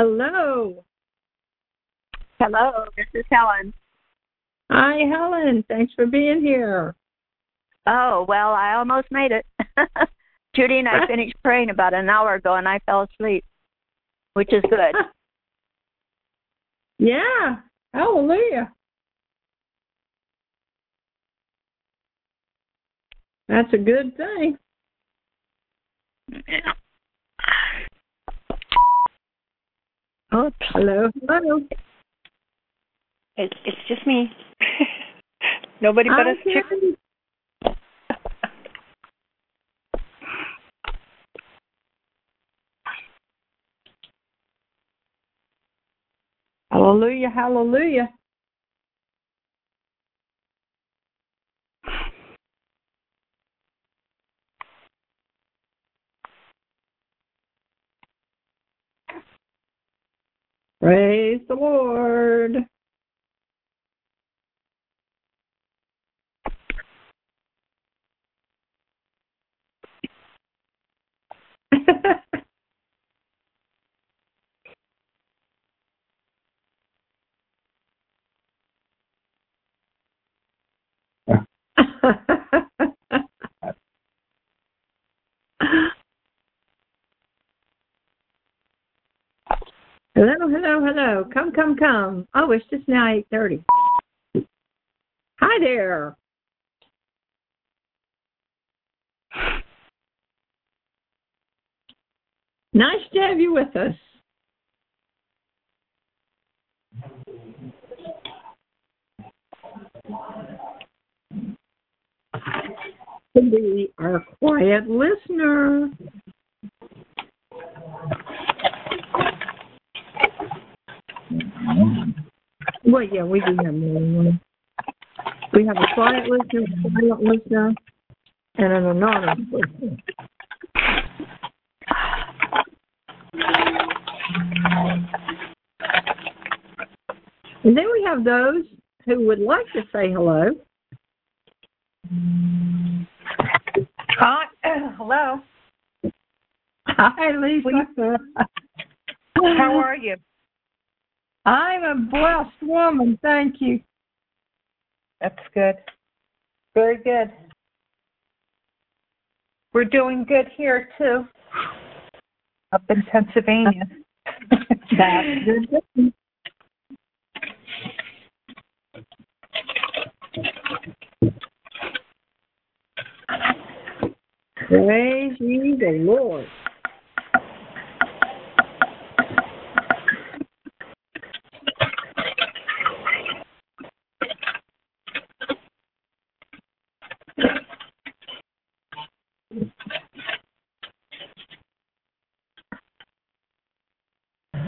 Hello. Hello, this is Helen. Hi, Helen. Thanks for being here. Oh, well, I almost made it. Judy and I finished praying about an hour ago and I fell asleep, which is good. yeah. Hallelujah. That's a good thing. Yeah. Oops. Hello. Hello. It's it's just me. Nobody but us chickens. Hallelujah, hallelujah. Praise the Lord. hello, hello, hello. Come, come, come. Oh, it's just now eight thirty. Hi there. Nice to have you with us. To be our quiet listener. Well, yeah, we do have more than one. We have a quiet listener, a silent listener, and an anonymous listener. And then we have those who would like to say hello. Hi. hello. Hi, Lisa. How are you? I'm a blessed woman, thank you. That's good. Very good. We're doing good here too. Up in Pennsylvania. That's good. Praise ye the Lord.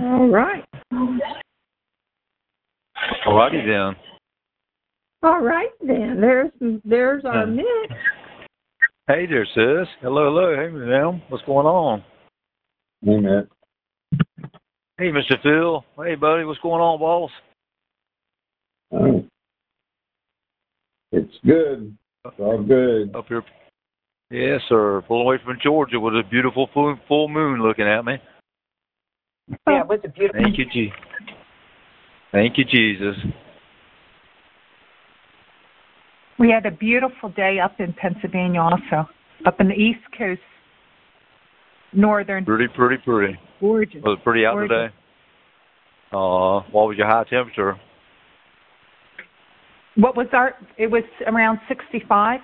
All right. Alrighty then. All right then. There's there's our Hmm. mix. Hey there, sis. Hello, hello. Hey, madam. What's going on? Hey, Matt. Hey, Mr. Phil. Hey, buddy. What's going on, boss? Oh. It's good. It's all good. Up here. Yes, sir. Pulling away from Georgia with a beautiful full, full moon looking at me. Yeah, it was a beautiful Thank you, G. Thank you, Jesus. We had a beautiful day up in Pennsylvania also. Up in the east coast. Northern Pretty, pretty, pretty. gorgeous. Was it pretty out Gorgeous. today? Uh, what was your high temperature? What was our it was around sixty five.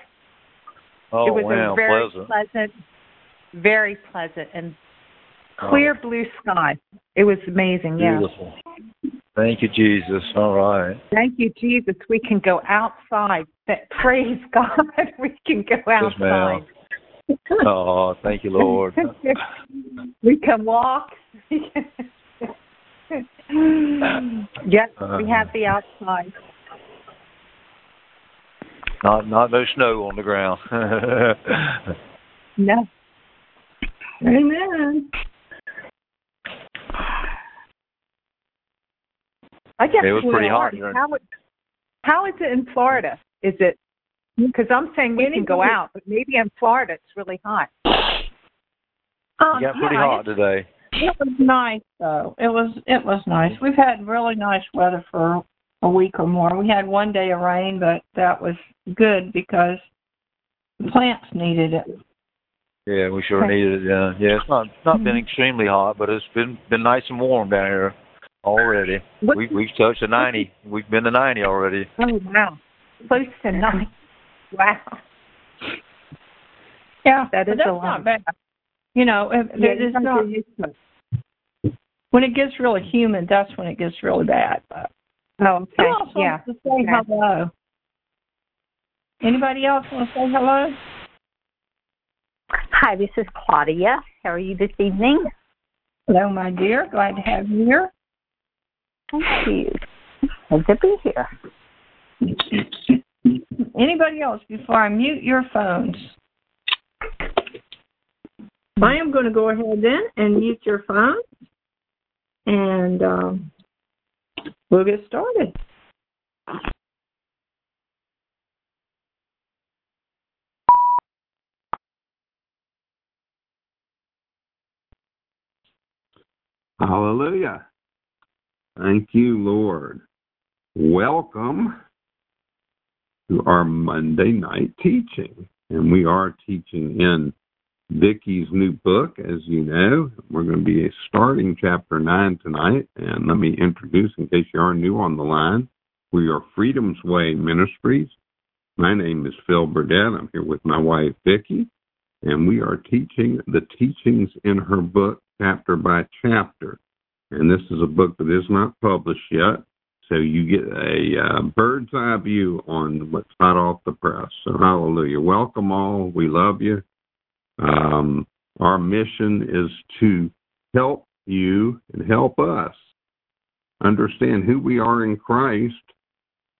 Oh, it was wow, a very pleasant. pleasant very pleasant and clear blue sky. It was amazing, yeah. Thank you, Jesus. All right. Thank you, Jesus. We can go outside. Praise God, we can go Yes, outside. Oh, thank you, Lord. we can walk. yes, we uh-huh. have the outside. Not, not no snow on the ground. No. Amen. I guess It was pretty hot How, how is it in Florida? Is it because I'm saying we can go out, but maybe in Florida it's really hot. Um, You got pretty yeah, hot today. it was nice though. It was it was nice. We've had really nice weather for a week or more. We had one day of rain, but that was good because the plants needed it. Yeah, we sure needed it. Yeah, yeah. It's not it's not been extremely hot, but it's been been nice and warm down here already. What- We we've touched the ninety. We've been to ninety already. Oh wow, close to ninety. Wow. Yeah, That that's a lot. not bad. You know, if, Yeah, it's not, have to use it. when it gets really humid, that's when it gets really bad. But Oh, who okay. else Yeah. wants to say Okay. hello? Anybody else want to say hello? Hi, this is Claudia. How are you this evening? Hello, my dear. Glad to have you here. Thank you. Good to be here. Anybody else before I mute your phones? I am going to go ahead then and mute your phone, and um, we'll get started. Hallelujah. Thank you, Lord. Welcome to our Monday night teaching. And we are teaching in Vicky's new book, as you know. We're going to be starting chapter 9 tonight. And let me introduce, in case you are new on the line, we are Freedom's Way Ministries. My name is Phil Burdett. I'm here with my wife, Vicky. And we are teaching the teachings in her book, chapter by chapter. And this is a book that is not published yet. So you get a uh, bird's eye view on what's hot off the press. So hallelujah. Welcome all. We love you. Um, our mission is to help you and help us understand who we are in Christ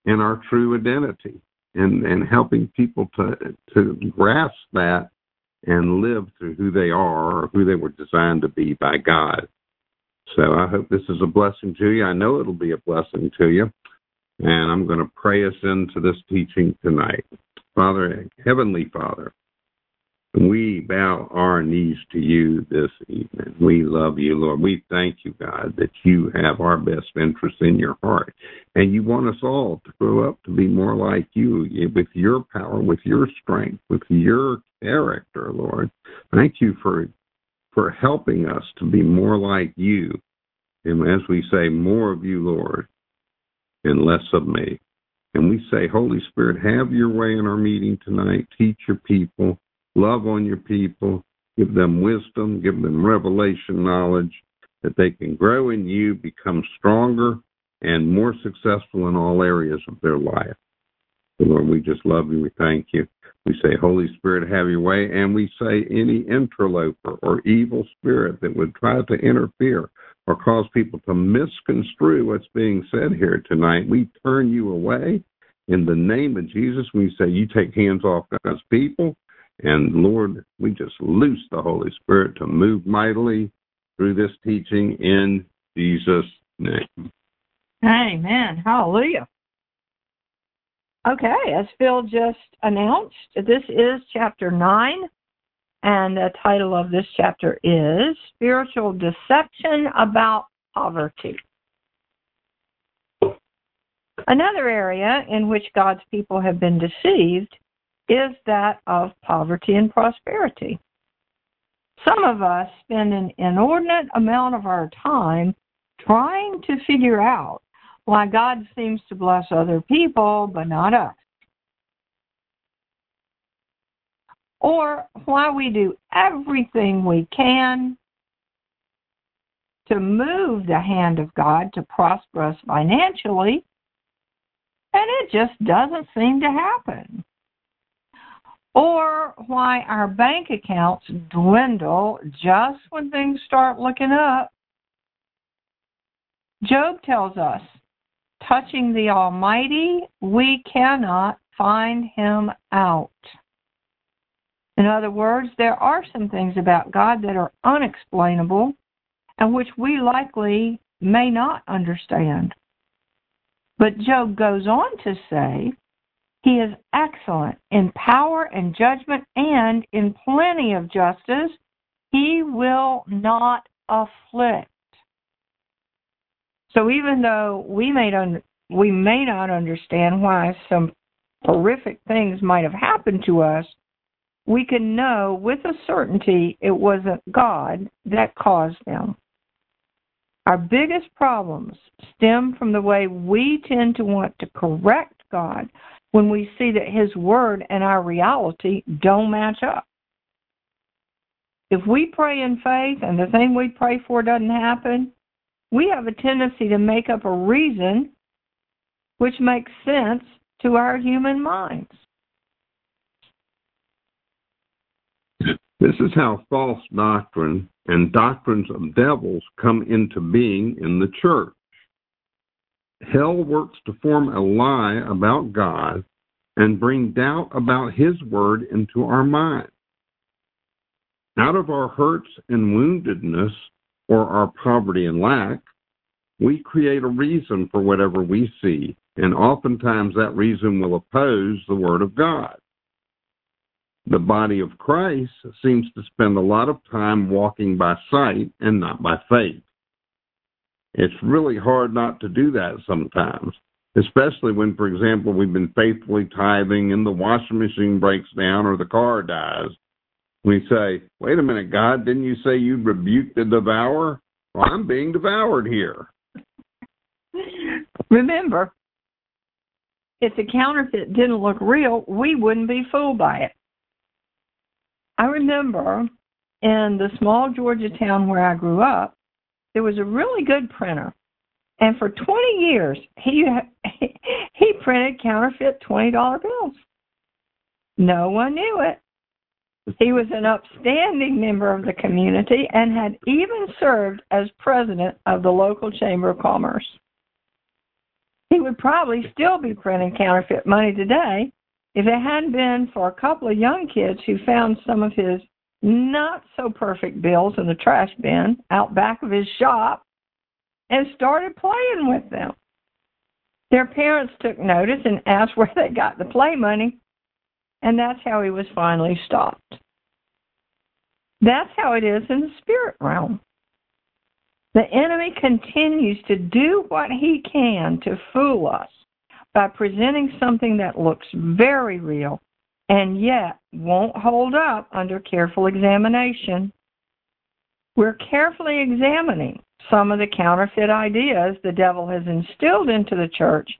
and our true identity and, and helping people to, to grasp that and live through who they are or who they were designed to be by God. So I hope this is a blessing to you. I know it'll be a blessing to you. And I'm going to pray us into this teaching tonight. Father, Heavenly Father, we bow our knees to you this evening. We love you, Lord. We thank you, God, that you have our best interests in your heart. And you want us all to grow up to be more like you with your power, with your strength, with your character, Lord. Thank you for for helping us to be more like you. And as we say, more of you, Lord, and less of me. And we say, Holy Spirit, have your way in our meeting tonight. Teach your people, love on your people, give them wisdom, give them revelation knowledge that they can grow in you, become stronger, and more successful in all areas of their life. So Lord, we just love you. We thank you. We say, Holy Spirit, have your way. And we say, any interloper or evil spirit that would try to interfere or cause people to misconstrue what's being said here tonight, we turn you away. In the name of Jesus, we say, you take hands off God's people. And Lord, we just loose the Holy Spirit to move mightily through this teaching in Jesus' name. Amen. Hallelujah. Okay, as Phil just announced, this is chapter 9, and the title of this chapter is Spiritual Deception About Poverty. Another area in which God's people have been deceived is that of poverty and prosperity. Some of us spend an inordinate amount of our time trying to figure out why God seems to bless other people but not us. Or why we do everything we can to move the hand of God to prosper us financially, and it just doesn't seem to happen. Or why our bank accounts dwindle just when things start looking up. Job tells us touching the Almighty, we cannot find him out. In other words, there are some things about God that are unexplainable and which we likely may not understand. But Job goes on to say, He is excellent in power and judgment and in plenty of justice. He will not afflict. So even though we may un- we may not understand why some horrific things might have happened to us, we can know with a certainty it wasn't God that caused them. Our biggest problems stem from the way we tend to want to correct God when we see that His Word and our reality don't match up. If we pray in faith and the thing we pray for doesn't happen, we have a tendency to make up a reason which makes sense to our human minds. This is how false doctrine and doctrines of devils come into being in the church. Hell works to form a lie about God and bring doubt about His word into our minds. Out of our hurts and woundedness, or our poverty and lack, we create a reason for whatever we see, and oftentimes that reason will oppose the Word of God. The body of Christ seems to spend a lot of time walking by sight and not by faith. It's really hard not to do that sometimes, especially when, for example, we've been faithfully tithing and the washing machine breaks down or the car dies. We say, wait a minute, God, didn't you say you'd rebuke the devourer? Well, I'm being devoured here. Remember, if the counterfeit didn't look real, we wouldn't be fooled by it. I remember in the small Georgia town where I grew up, there was a really good printer. And for 20 years, he he printed counterfeit $20 bills. No one knew it. He was an upstanding member of the community and had even served as president of the local chamber of commerce. He would probably still be printing counterfeit money today if it hadn't been for a couple of young kids who found some of his not so perfect bills in the trash bin out back of his shop and started playing with them. Their parents took notice and asked where they got the play money, and that's how he was finally stopped. That's how it is in the spirit realm. The enemy continues to do what he can to fool us by presenting something that looks very real and yet won't hold up under careful examination. We're carefully examining some of the counterfeit ideas the devil has instilled into the church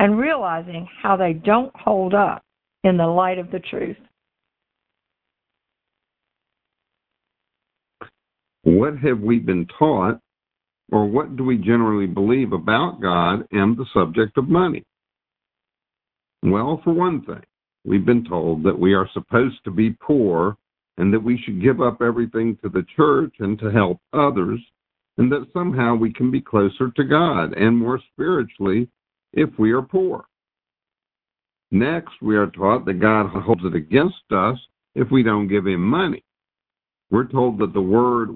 and realizing how they don't hold up in the light of the truth. What have we been taught, or what do we generally believe about God and the subject of money? Well, for one thing, we've been told that we are supposed to be poor and that we should give up everything to the church and to help others, and that somehow we can be closer to God and more spiritually if we are poor. Next, we are taught that God holds it against us if we don't give him money. We're told that the word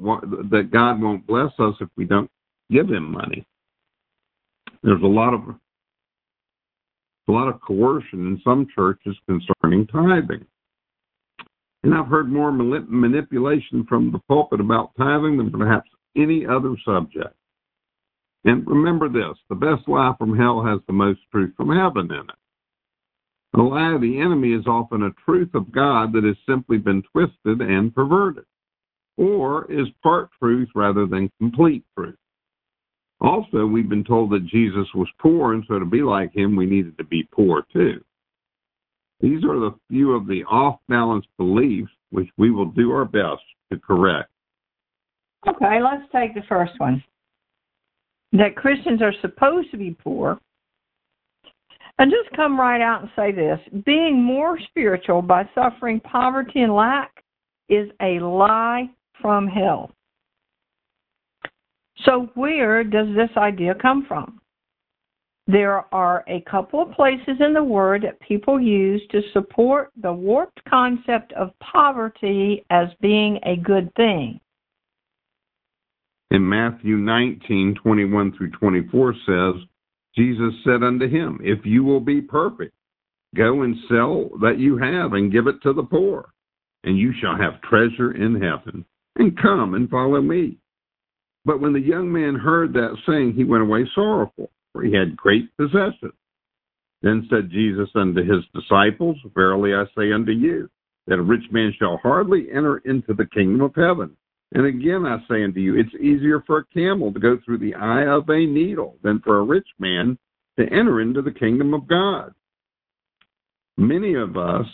that God won't bless us if we don't give him money. There's a lot of a lot of coercion in some churches concerning tithing. And I've heard more manipulation from the pulpit about tithing than perhaps any other subject. And remember this the best lie from hell has the most truth from heaven in it. The lie of the enemy is often a truth of God that has simply been twisted and perverted, or is part truth rather than complete truth. Also, we've been told that Jesus was poor, and so to be like him, we needed to be poor too. These are the few of the off balance beliefs which we will do our best to correct. Okay, let's take the first one that Christians are supposed to be poor. And just come right out and say this being more spiritual by suffering poverty and lack is a lie from hell. So, where does this idea come from? There are a couple of places in the Word that people use to support the warped concept of poverty as being a good thing. In Matthew 19, 21 through 24 says, Jesus said unto him, If you will be perfect, go and sell that you have and give it to the poor, and you shall have treasure in heaven. And come and follow me. But when the young man heard that saying, he went away sorrowful, for he had great possessions. Then said Jesus unto his disciples, Verily I say unto you, that a rich man shall hardly enter into the kingdom of heaven. And again I say unto you, it's easier for a camel to go through the eye of a needle than for a rich man to enter into the kingdom of God. Many of us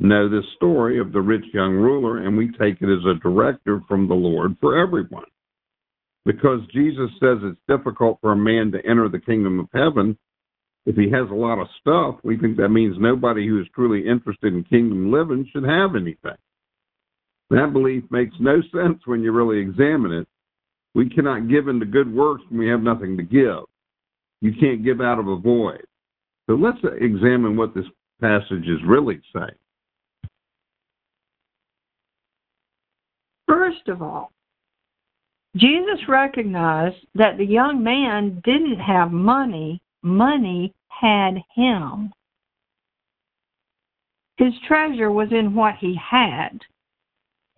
know this story of the rich young ruler, and we take it as a directive from the Lord for everyone. Because Jesus says it's difficult for a man to enter the kingdom of heaven, if he has a lot of stuff, we think that means nobody who is truly interested in kingdom living should have anything. That belief makes no sense when you really examine it. We cannot give into good works when we have nothing to give. You can't give out of a void. So let's examine what this passage is really saying. First of all, Jesus recognized that the young man didn't have money, money had him. His treasure was in what he had,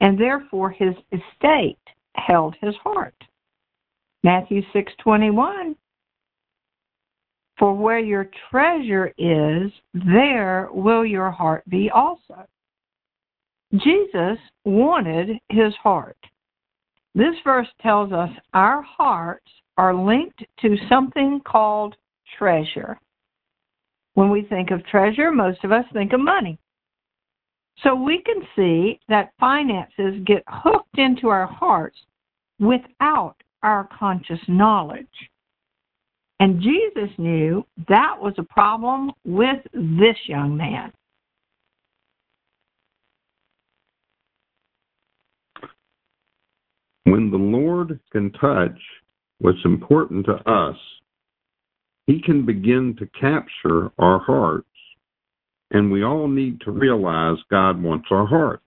and therefore his estate held his heart. Matthew 6:21 For where your treasure is, there will your heart be also. Jesus wanted his heart. This verse tells us our hearts are linked to something called treasure. When we think of treasure, most of us think of money. So we can see that finances get hooked into our hearts without our conscious knowledge. And Jesus knew that was a problem with this young man. When the Lord can touch what's important to us, He can begin to capture our hearts. And we all need to realize God wants our hearts.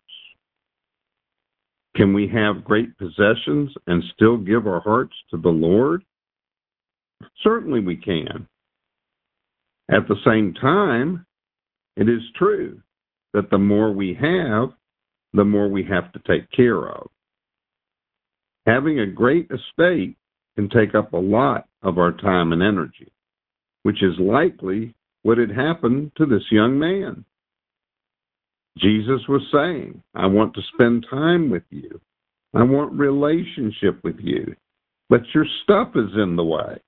Can we have great possessions and still give our hearts to the Lord? Certainly we can. At the same time, it is true that the more we have, the more we have to take care of. Having a great estate can take up a lot of our time and energy, which is likely what had happened to this young man. Jesus was saying, I want to spend time with you. I want relationship with you. But your stuff is in the way.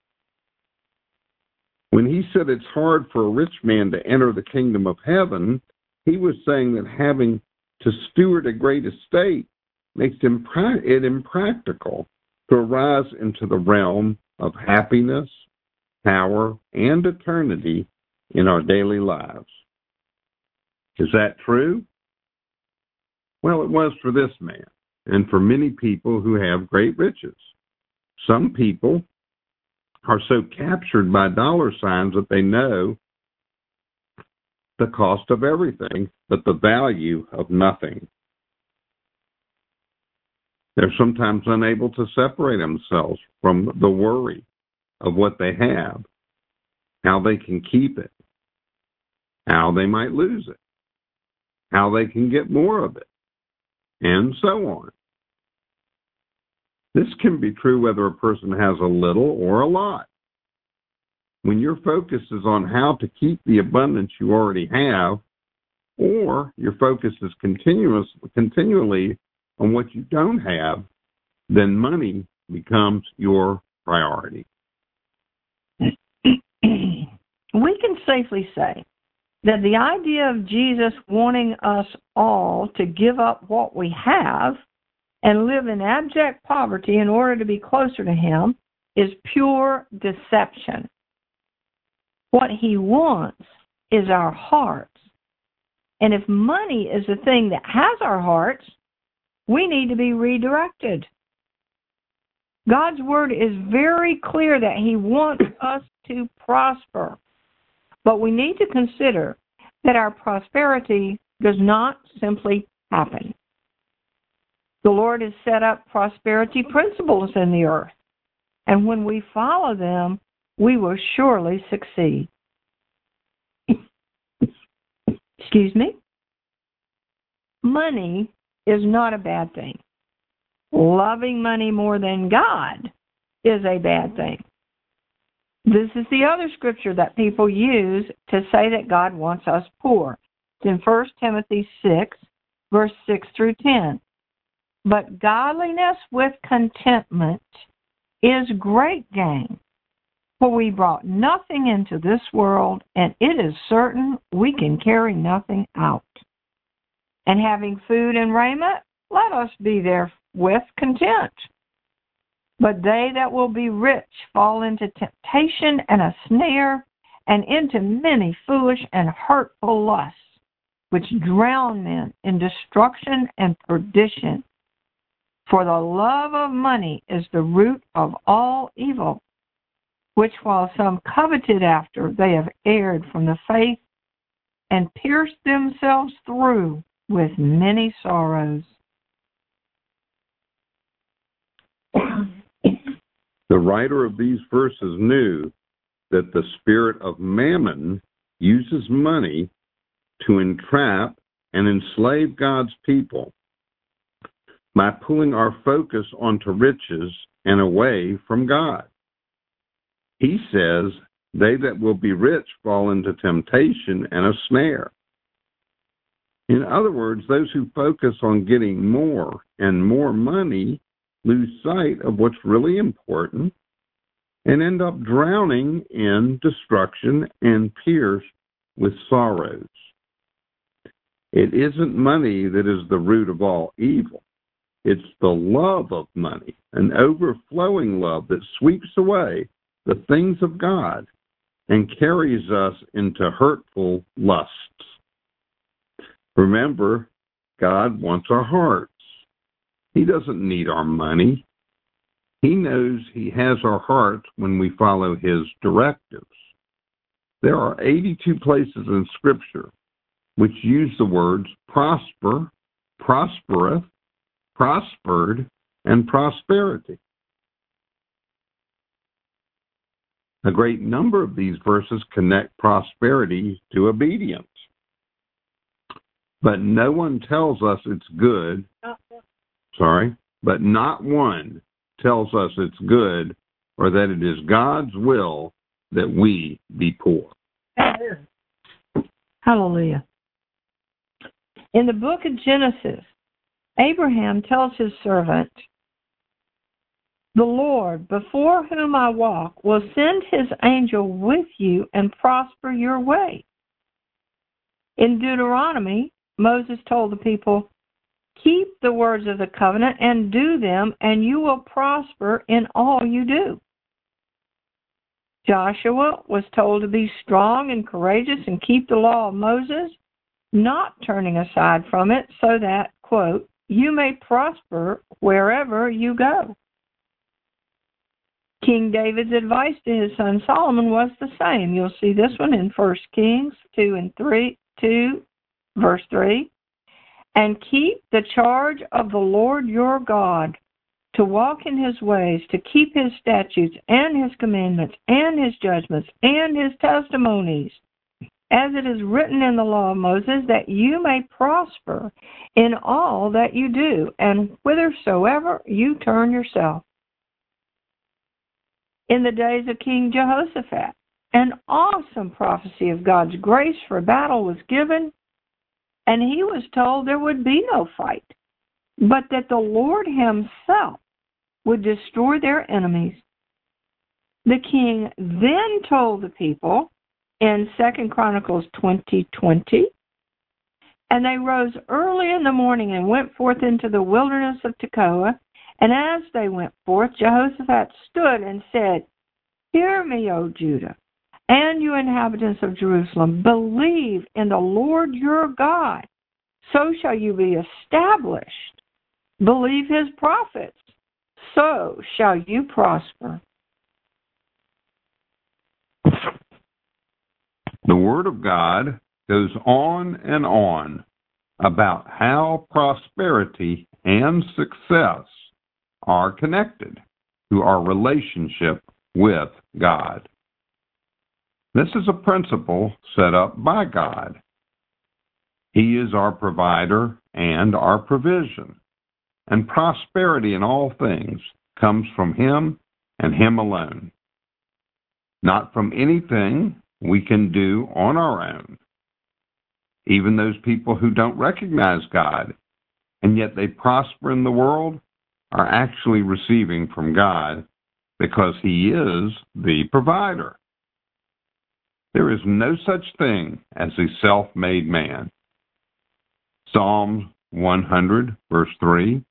When he said it's hard for a rich man to enter the kingdom of heaven, he was saying that having to steward a great estate makes it impractical to arise into the realm of happiness, power, and eternity in our daily lives. Is that true? Well, it was for this man and for many people who have great riches. Some people are so captured by dollar signs that they know the cost of everything, but the value of nothing. They're sometimes unable to separate themselves from the worry of what they have, how they can keep it, how they might lose it, how they can get more of it, and so on. This can be true whether a person has a little or a lot. When your focus is on how to keep the abundance you already have, or your focus is continuous, continually on what you don't have, then money becomes your priority. we can safely say that the idea of Jesus wanting us all to give up what we have and live in abject poverty in order to be closer to Him is pure deception. What He wants is our hearts. And if money is the thing that has our hearts, we need to be redirected. God's word is very clear that He wants us to prosper. But we need to consider that our prosperity does not simply happen. The Lord has set up prosperity principles in the earth, and when we follow them, we will surely succeed. Excuse me? Money is not a bad thing. Loving money more than God is a bad thing. This is the other scripture that people use to say that God wants us poor. It's in 1 Timothy 6, verse 6 through 10. But godliness with contentment is great gain. For we brought nothing into this world, and it is certain we can carry nothing out. And having food and raiment, let us be therewith content. But they that will be rich fall into temptation and a snare, and into many foolish and hurtful lusts, which drown men in destruction and perdition. For the love of money is the root of all evil, which while some coveted after, they have erred from the faith and pierced themselves through with many sorrows. The writer of these verses knew that the spirit of mammon uses money to entrap and enslave God's people by pulling our focus onto riches and away from God. He says, They that will be rich fall into temptation and a snare. In other words, those who focus on getting more and more money lose sight of what's really important and end up drowning in destruction and pierced with sorrows. It isn't money that is the root of all evil. It's the love of money, an overflowing love that sweeps away the things of God and carries us into hurtful lusts. Remember, God wants our hearts. He doesn't need our money. He knows He has our hearts when we follow His directives. There are 82 places in Scripture which use the words prosper, prospereth, prospered, and prosperity. A great number of these verses connect prosperity to obedience. But no one tells us it's good. Sorry, but not one tells us it's good or that it is God's will that we be poor. Hallelujah. In the book of Genesis, Abraham tells his servant, The Lord, before whom I walk, will send his angel with you and prosper your way. In Deuteronomy, Moses told the people, Keep the words of the covenant and do them, and you will prosper in all you do. Joshua was told to be strong and courageous and keep the law of Moses, not turning aside from it, so that, quote, you may prosper wherever you go. King David's advice to his son Solomon was the same. You'll see this one in 1 Kings 2 and 3, 2 verse 3 and keep the charge of the Lord your God to walk in his ways, to keep his statutes and his commandments and his judgments and his testimonies, as it is written in the law of Moses, that you may prosper in all that you do and whithersoever you turn yourself. In the days of King Jehoshaphat, an awesome prophecy of God's grace for battle was given and he was told there would be no fight, but that the Lord himself would destroy their enemies. The king then told the people in Second Chronicles 20:20, 20, and they rose early in the morning and went forth into the wilderness of Tekoa. And as they went forth, Jehoshaphat stood and said, Hear me, O Judah, and you inhabitants of Jerusalem, believe in the Lord your God, so shall you be established. Believe his prophets, so shall you prosper. The Word of God goes on and on about how prosperity and success are connected to our relationship with God. This is a principle set up by God. He is our provider and our provision. And prosperity in all things comes from Him and Him alone. Not from anything we can do on our own. Even those people who don't recognize God and yet they prosper in the world are actually receiving from God because He is the provider. There is no such thing as a self made man. Psalm 100, verse 3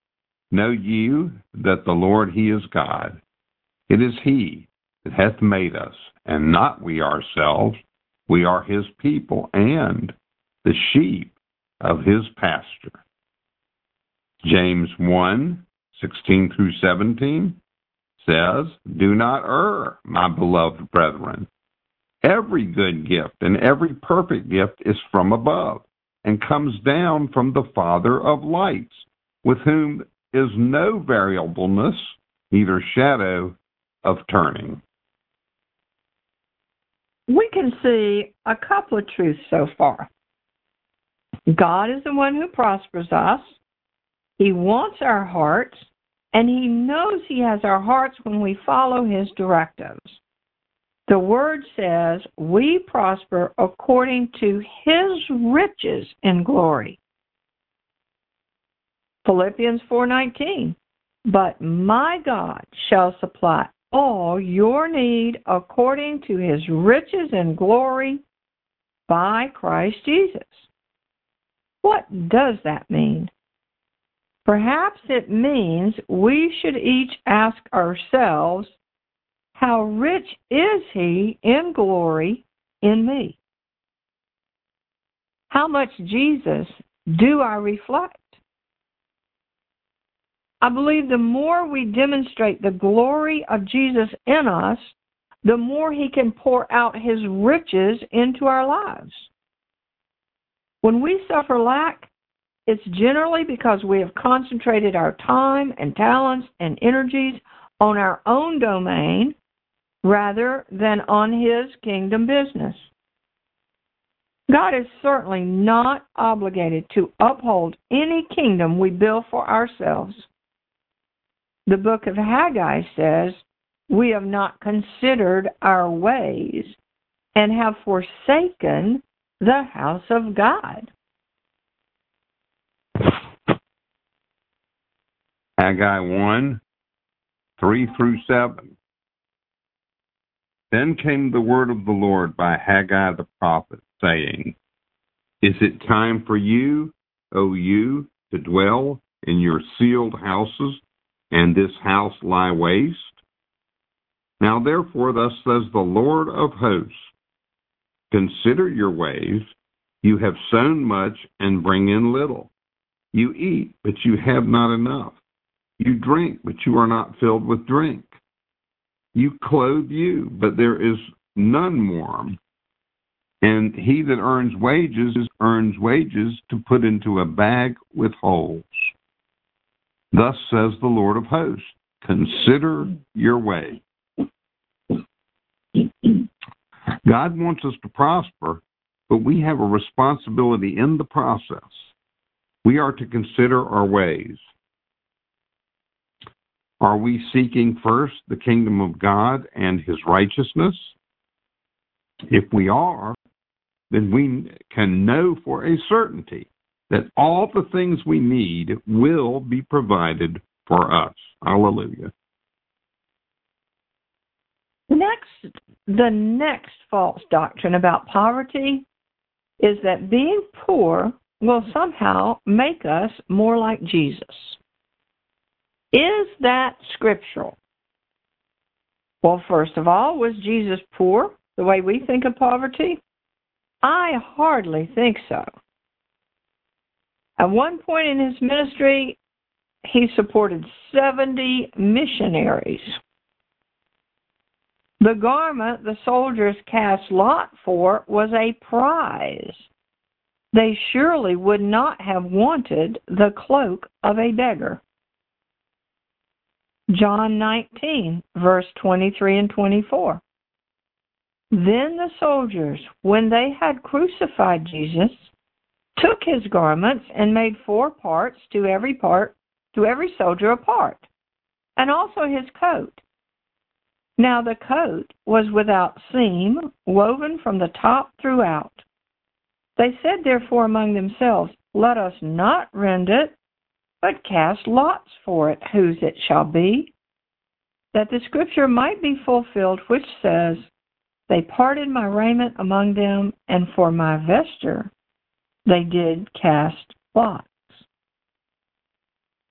Know ye that the Lord He is God. It is He that hath made us, and not we ourselves. We are His people and the sheep of His pasture. James 1 16 through 17 says, Do not err, my beloved brethren. Every good gift and every perfect gift is from above and comes down from the Father of lights, with whom is no variableness, neither shadow of turning. We can see a couple of truths so far. God is the one who prospers us. He wants our hearts, and He knows He has our hearts when we follow His directives. The Word says we prosper according to His riches in glory. Philippians 4:19 But my God shall supply all your need according to his riches and glory by Christ Jesus. What does that mean? Perhaps it means we should each ask ourselves, how rich is he in glory in me? How much Jesus do I reflect? I believe the more we demonstrate the glory of Jesus in us, the more he can pour out his riches into our lives. When we suffer lack, it's generally because we have concentrated our time and talents and energies on our own domain rather than on His kingdom business. God is certainly not obligated to uphold any kingdom we build for ourselves. The book of Haggai says, We have not considered our ways and have forsaken the house of God. Haggai 1 3 through 7. Then came the word of the Lord by Haggai the prophet, saying, Is it time for you, O you, to dwell in your sealed houses, and this house lie waste? Now therefore, thus says the Lord of hosts Consider your ways. You have sown much and bring in little. You eat, but you have not enough. You drink, but you are not filled with drink. You clothe you, but there is none warm. And he that earns wages earns wages to put into a bag with holes. Thus says the Lord of hosts Consider your way. God wants us to prosper, but we have a responsibility in the process. We are to consider our ways. Are we seeking first the kingdom of God and his righteousness? If we are, then we can know for a certainty that all the things we need will be provided for us. Hallelujah. Next, the next false doctrine about poverty is that being poor will somehow make us more like Jesus. Is that scriptural? Well, first of all, was Jesus poor the way we think of poverty? I hardly think so. At one point in his ministry, he supported 70 missionaries. The garment the soldiers cast lot for was a prize. They surely would not have wanted the cloak of a beggar. John 19, verse 23 and 24. Then the soldiers, when they had crucified Jesus, took his garments and made four parts to every part to every soldier a part, and also his coat. Now the coat was without seam, woven from the top throughout. They said therefore among themselves, Let us not rend it, but cast lots for it, whose it shall be, that the scripture might be fulfilled, which says, They parted my raiment among them, and for my vesture they did cast lots.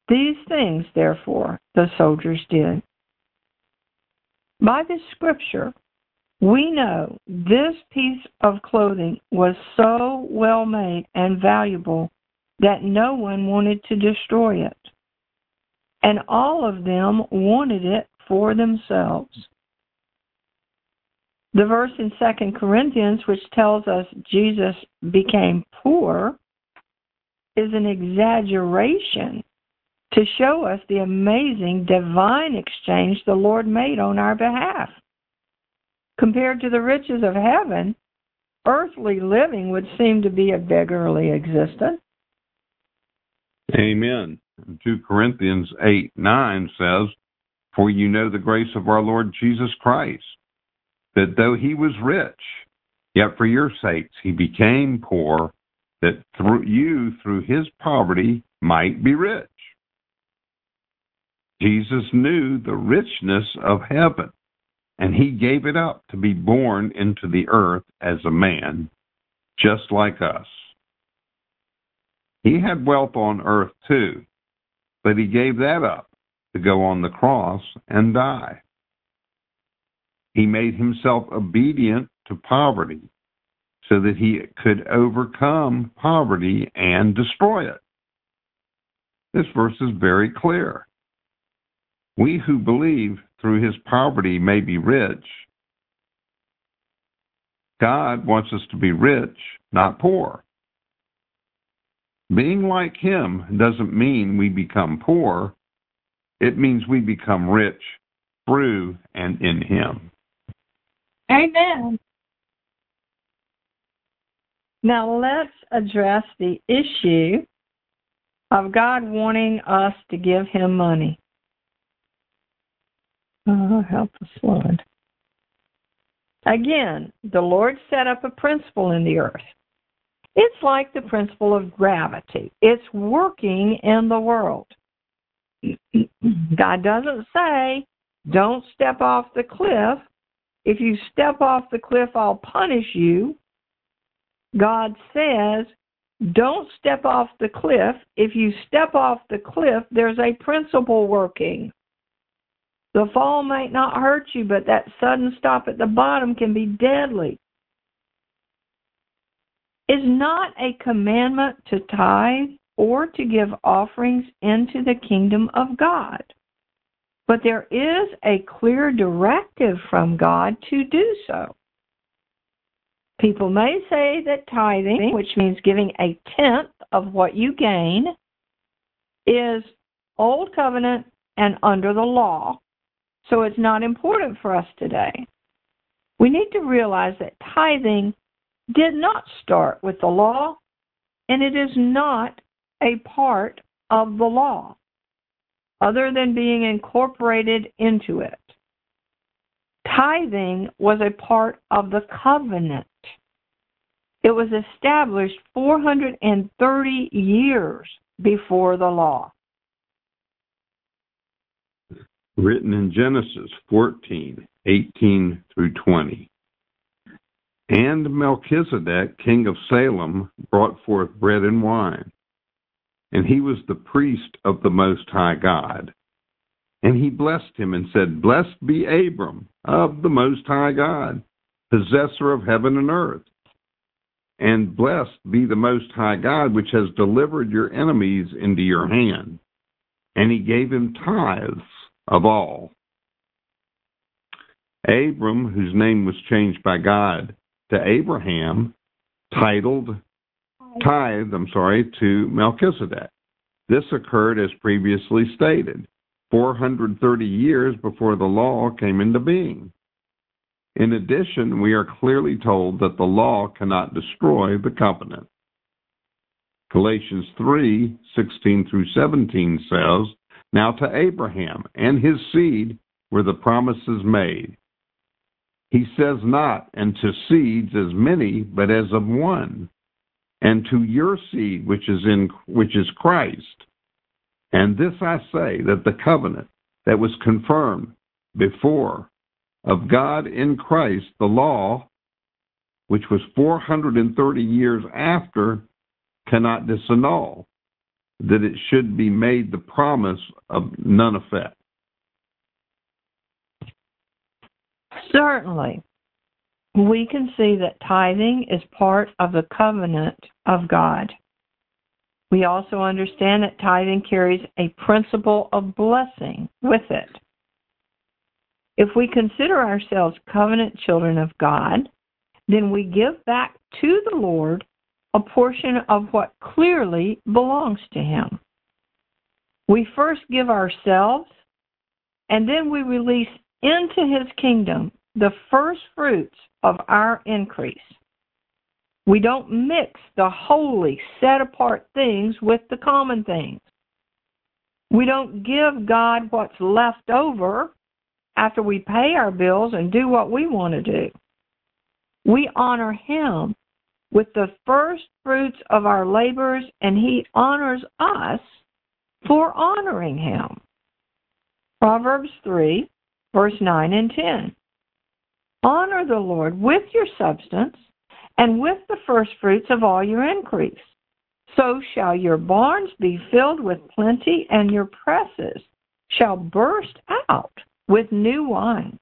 These things, therefore, the soldiers did. By this scripture, we know this piece of clothing was so well made and valuable that no one wanted to destroy it. And all of them wanted it for themselves. The verse in 2 Corinthians, which tells us Jesus became poor, is an exaggeration to show us the amazing divine exchange the Lord made on our behalf. Compared to the riches of heaven, earthly living would seem to be a beggarly existence. Amen. 2 Corinthians 8 9 says, For you know the grace of our Lord Jesus Christ, that though he was rich, yet for your sakes he became poor, that through you, through his poverty, might be rich. Jesus knew the richness of heaven, and he gave it up to be born into the earth as a man, just like us. He had wealth on earth too, but he gave that up to go on the cross and die. He made himself obedient to poverty so that he could overcome poverty and destroy it. This verse is very clear. We who believe through his poverty may be rich. God wants us to be rich, not poor. Being like him doesn't mean we become poor. It means we become rich through and in him. Amen. Now let's address the issue of God wanting us to give him money. Oh, help us, Lord. Again, the Lord set up a principle in the earth. It's like the principle of gravity. It's working in the world. God doesn't say, don't step off the cliff. If you step off the cliff, I'll punish you. God says, don't step off the cliff. If you step off the cliff, there's a principle working. The fall might not hurt you, but that sudden stop at the bottom can be deadly. Is not a commandment to tithe or to give offerings into the kingdom of God. But there is a clear directive from God to do so. People may say that tithing, which means giving a tenth of what you gain, is old covenant and under the law, so it's not important for us today. We need to realize that tithing did not start with the law, and it is not a part of the law, other than being incorporated into it. Tithing was a part of the covenant. It was established 430 years before the law written in Genesis 14, 18 through 20. And Melchizedek, king of Salem, brought forth bread and wine. And he was the priest of the Most High God. And he blessed him and said, Blessed be Abram of the Most High God, possessor of heaven and earth. And blessed be the Most High God, which has delivered your enemies into your hand. And he gave him tithes of all. Abram, whose name was changed by God to Abraham, titled tithe, I'm sorry, to Melchizedek. This occurred as previously stated, 430 years before the law came into being. In addition, we are clearly told that the law cannot destroy the covenant. Galatians 3 16 through 17 says, now to Abraham and his seed were the promises made. He says not, and to seeds as many, but as of one, and to your seed, which is in which is Christ. And this I say that the covenant that was confirmed before of God in Christ, the law, which was 430 years after, cannot disannul, that it should be made the promise of none effect. Certainly, we can see that tithing is part of the covenant of God. We also understand that tithing carries a principle of blessing with it. If we consider ourselves covenant children of God, then we give back to the Lord a portion of what clearly belongs to Him. We first give ourselves, and then we release into His kingdom the first fruits of our increase. We don't mix the holy, set apart things with the common things. We don't give God what's left over after we pay our bills and do what we want to do. We honor Him with the first fruits of our labors, and He honors us for honoring Him. Proverbs 3, verse 9 and 10. Honor the Lord with your substance and with the first fruits of all your increase. So shall your barns be filled with plenty, and your presses shall burst out with new wine.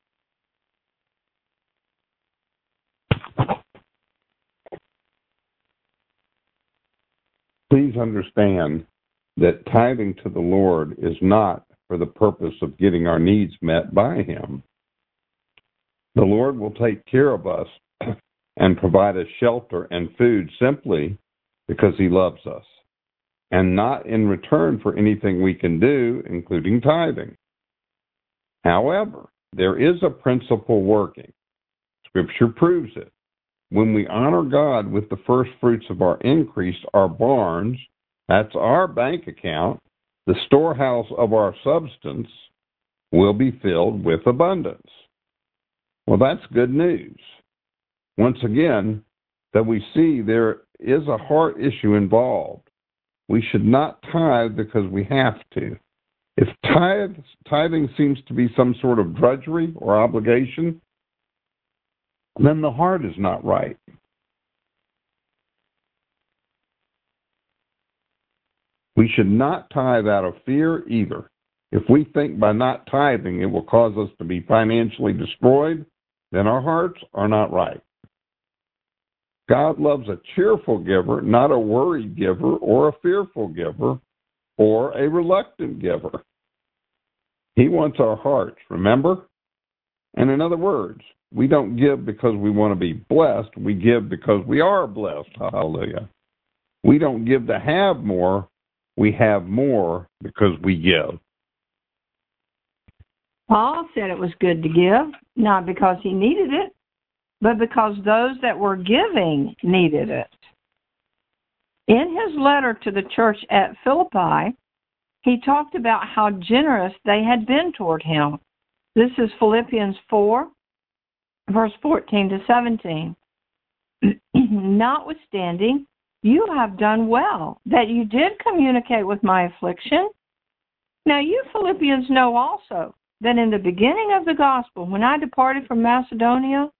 Please understand that tithing to the Lord is not for the purpose of getting our needs met by Him. The Lord will take care of us and provide us shelter and food simply because He loves us, and not in return for anything we can do, including tithing. However, there is a principle working. Scripture proves it. When we honor God with the first fruits of our increase, our barns, that's our bank account, the storehouse of our substance, will be filled with abundance. Well, that's good news. Once again, that we see there is a heart issue involved. We should not tithe because we have to. If tithe, tithing seems to be some sort of drudgery or obligation, then the heart is not right. We should not tithe out of fear either. If we think by not tithing it will cause us to be financially destroyed, then our hearts are not right. God loves a cheerful giver, not a worried giver or a fearful giver or a reluctant giver. He wants our hearts, remember? And in other words, we don't give because we want to be blessed. We give because we are blessed. Hallelujah. We don't give to have more. We have more because we give. Paul said it was good to give, not because he needed it, but because those that were giving needed it. In his letter to the church at Philippi, he talked about how generous they had been toward him. This is Philippians 4, verse 14 to 17. Notwithstanding, you have done well that you did communicate with my affliction. Now, you Philippians know also that in the beginning of the gospel, when I departed from Macedonia,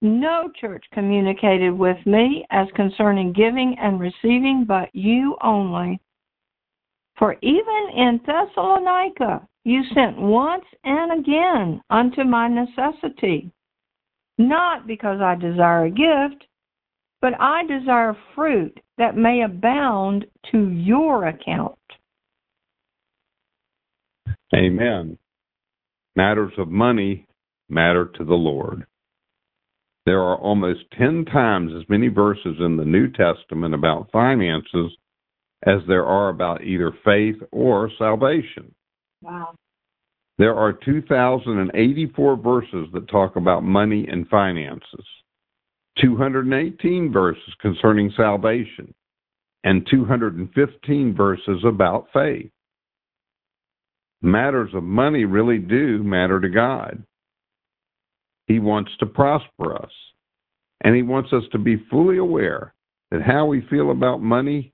no church communicated with me as concerning giving and receiving, but you only. For even in Thessalonica you sent once and again unto my necessity, not because I desire a gift, but I desire fruit that may abound to your account. Amen. Matters of money matter to the Lord. There are almost 10 times as many verses in the New Testament about finances as there are about either faith or salvation. Wow. There are 2,084 verses that talk about money and finances, 218 verses concerning salvation, and 215 verses about faith. Matters of money really do matter to God. He wants to prosper us, and He wants us to be fully aware that how we feel about money,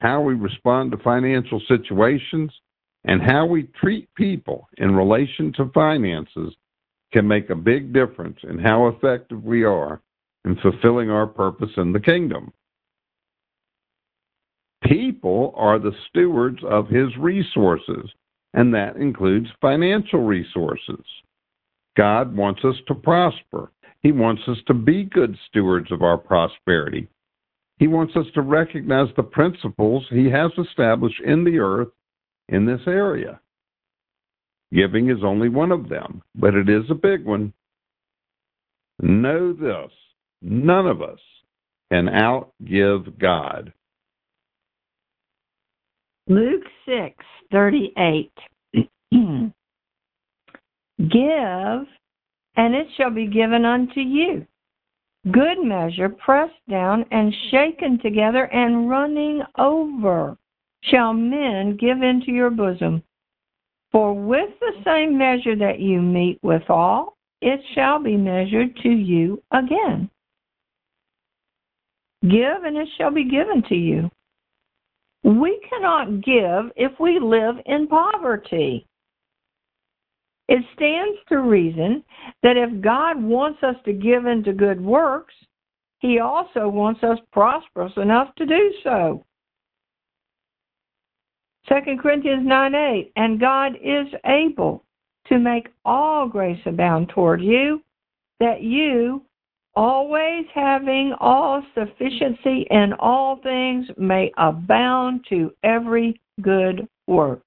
how we respond to financial situations, and how we treat people in relation to finances can make a big difference in how effective we are in fulfilling our purpose in the kingdom. People are the stewards of his resources, and that includes financial resources. God wants us to prosper. He wants us to be good stewards of our prosperity. He wants us to recognize the principles he has established in the earth in this area. Giving is only one of them, but it is a big one. Know this none of us can outgive God. Luke six thirty eight. Give, and it shall be given unto you. Good measure, pressed down and shaken together and running over, shall men give into your bosom. For with the same measure that you meet withal, it shall be measured to you again. Give, and it shall be given to you. We cannot give if we live in poverty. It stands to reason that if God wants us to give into good works, He also wants us prosperous enough to do so. 2 Corinthians 9 8, and God is able to make all grace abound toward you, that you, always having all sufficiency in all things, may abound to every good work.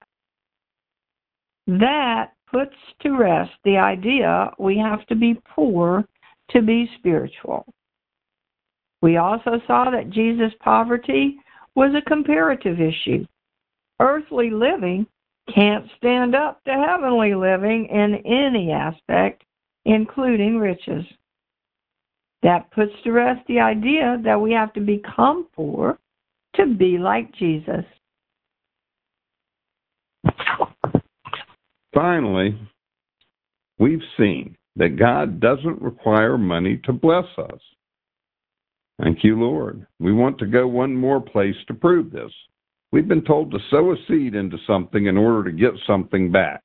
That puts to rest the idea we have to be poor to be spiritual. We also saw that Jesus' poverty was a comparative issue. Earthly living can't stand up to heavenly living in any aspect, including riches. That puts to rest the idea that we have to become poor to be like Jesus. Finally, we've seen that God doesn't require money to bless us. Thank you, Lord. We want to go one more place to prove this. We've been told to sow a seed into something in order to get something back.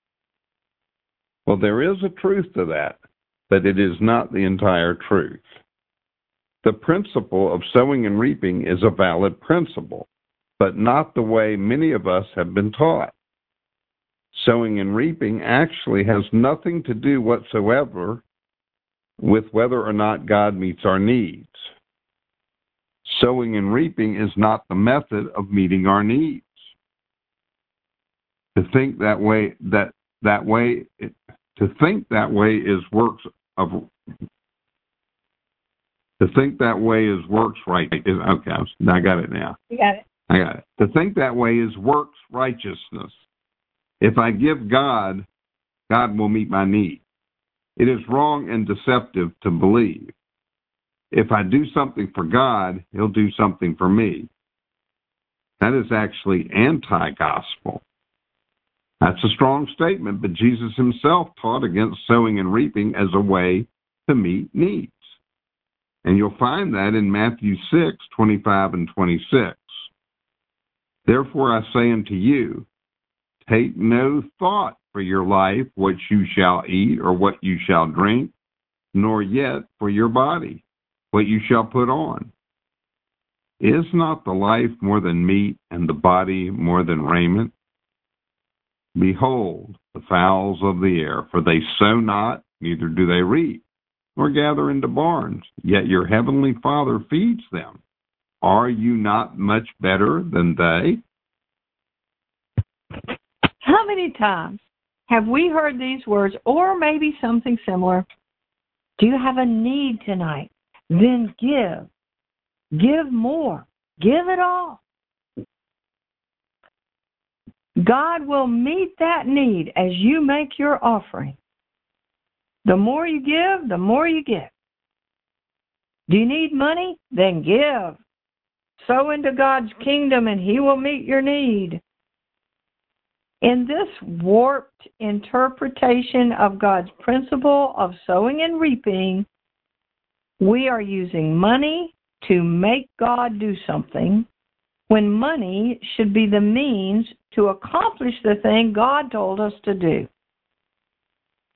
Well, there is a truth to that, but it is not the entire truth. The principle of sowing and reaping is a valid principle, but not the way many of us have been taught sowing and reaping actually has nothing to do whatsoever with whether or not God meets our needs. Sowing and reaping is not the method of meeting our needs. To think that way that that way to think that way is works of to think that way is works right. Okay, I got it now. You got it. I got it. To think that way is works righteousness. If I give God, God will meet my need. It is wrong and deceptive to believe. If I do something for God, He'll do something for me. That is actually anti gospel. That's a strong statement, but Jesus himself taught against sowing and reaping as a way to meet needs. And you'll find that in Matthew 6 25 and 26. Therefore I say unto you, Take no thought for your life, what you shall eat or what you shall drink, nor yet for your body, what you shall put on. Is not the life more than meat, and the body more than raiment? Behold, the fowls of the air, for they sow not, neither do they reap, nor gather into barns, yet your heavenly Father feeds them. Are you not much better than they? How many times have we heard these words, or maybe something similar? Do you have a need tonight? Then give. Give more. Give it all. God will meet that need as you make your offering. The more you give, the more you get. Do you need money? Then give. Sow into God's kingdom and He will meet your need. In this warped interpretation of God's principle of sowing and reaping, we are using money to make God do something when money should be the means to accomplish the thing God told us to do.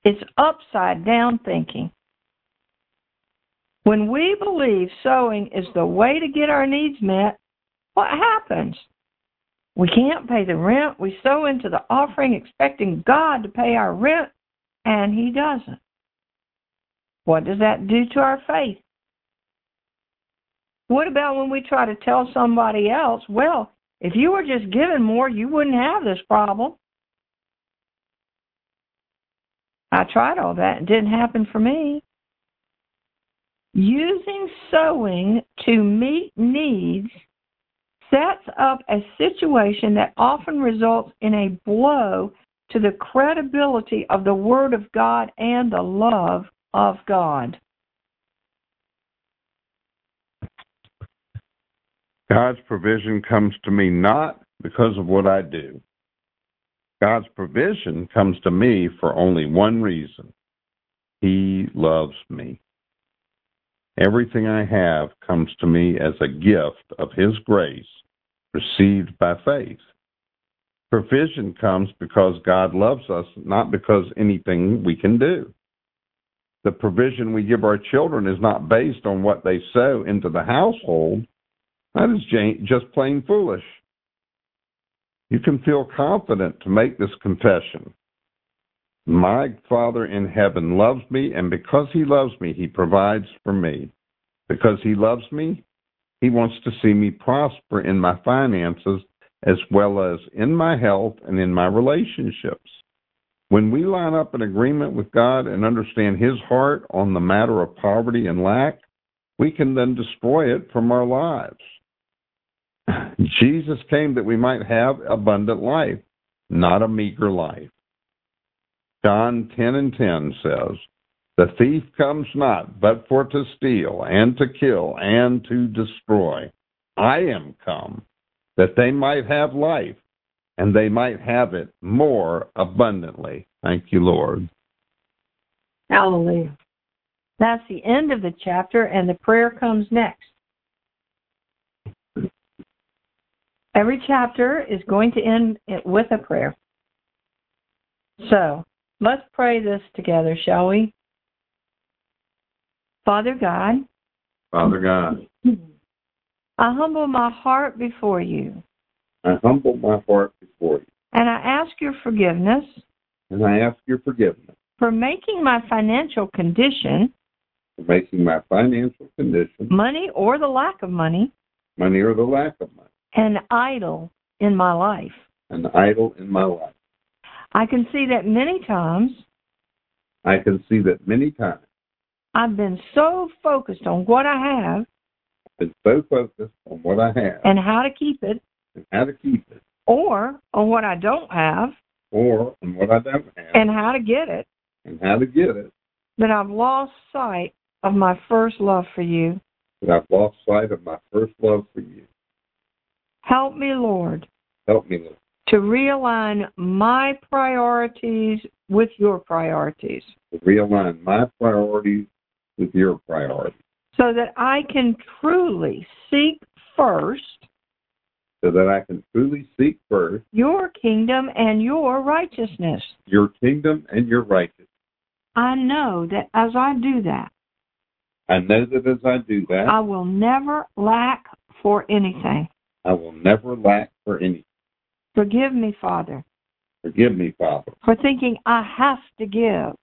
It's upside down thinking. When we believe sowing is the way to get our needs met, what happens? We can't pay the rent. We sow into the offering expecting God to pay our rent, and He doesn't. What does that do to our faith? What about when we try to tell somebody else, well, if you were just given more, you wouldn't have this problem? I tried all that. It didn't happen for me. Using sowing to meet needs sets up a situation that often results in a blow to the credibility of the Word of God and the love of God. God's provision comes to me not because of what I do. God's provision comes to me for only one reason He loves me. Everything I have comes to me as a gift of His grace received by faith. Provision comes because God loves us, not because anything we can do. The provision we give our children is not based on what they sow into the household. That is just plain foolish. You can feel confident to make this confession. My Father in heaven loves me, and because He loves me, He provides for me. Because He loves me, He wants to see me prosper in my finances as well as in my health and in my relationships. When we line up in agreement with God and understand His heart on the matter of poverty and lack, we can then destroy it from our lives. Jesus came that we might have abundant life, not a meager life. John 10 and 10 says, The thief comes not but for to steal and to kill and to destroy. I am come that they might have life and they might have it more abundantly. Thank you, Lord. Hallelujah. That's the end of the chapter, and the prayer comes next. Every chapter is going to end with a prayer. So, Let's pray this together, shall we? Father God. Father God. I humble my heart before you. I humble my heart before you. And I ask your forgiveness. And I ask your forgiveness. For making my financial condition. For making my financial condition. Money or the lack of money. Money or the lack of money. An idol in my life. An idol in my life. I can see that many times. I can see that many times. I've been so focused on what I have. I've been so focused on what I have. And how to keep it. And how to keep it. Or on what I don't have. Or on what I don't have. And how to get it. And how to get it. That I've lost sight of my first love for you. That I've lost sight of my first love for you. Help me, Lord. Help me, Lord to realign my priorities with your priorities. To realign my priorities with your priorities. So that I can truly seek first. So that I can truly seek first. Your kingdom and your righteousness. Your kingdom and your righteousness. I know that as I do that. I know that as I do that. I will never lack for anything. I will never lack for anything. Forgive me, Father. Forgive me, Father. For thinking I have to give.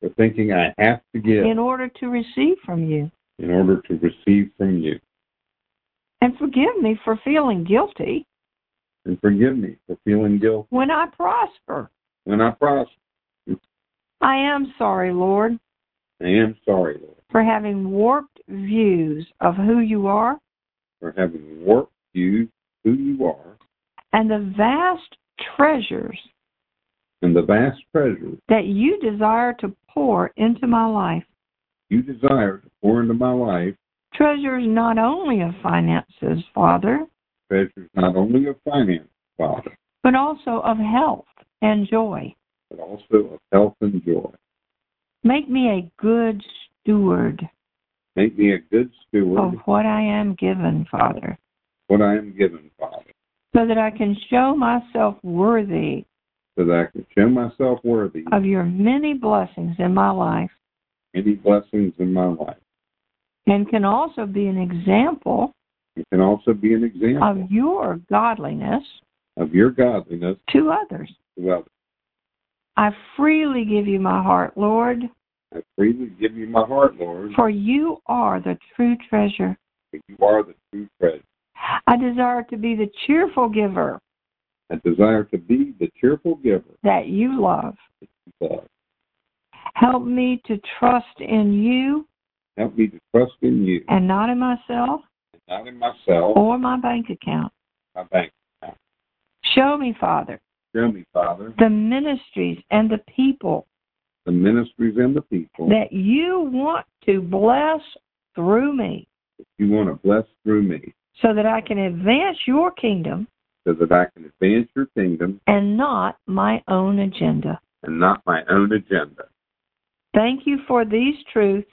For thinking I have to give. In order to receive from you. In order to receive from you. And forgive me for feeling guilty. And forgive me for feeling guilty. When I prosper. When I prosper. I am sorry, Lord. I am sorry, Lord. For having warped views of who you are. For having warped views who you are and the vast treasures and the vast treasures that you desire to pour into my life. You desire to pour into my life treasures not only of finances, Father, treasures not only of finance, Father, but also of health, and joy. but also of health and joy. Make me a good steward Make me a good steward of what I am given, Father, what I am given, Father, so that I can show myself worthy so that I can show myself worthy of your many blessings in my life Many blessings in my life. and can also be an example It can also be an example of your godliness of your godliness to others. to others. I freely give you my heart, Lord, I freely give you my heart, Lord, for you are the true treasure. for you are the true treasure. I desire to be the cheerful giver I desire to be the cheerful giver that you love. that you love. Help me to trust in you Help me to trust in you and not in myself and not in myself, or my bank account. my bank. account. Show me, Father, Show me, Father, the ministries and the people the ministries and the people that you want to bless through me you want to bless through me so that I can advance your kingdom so that I can advance your kingdom and not my own agenda. and not my own agenda. Thank you for these truths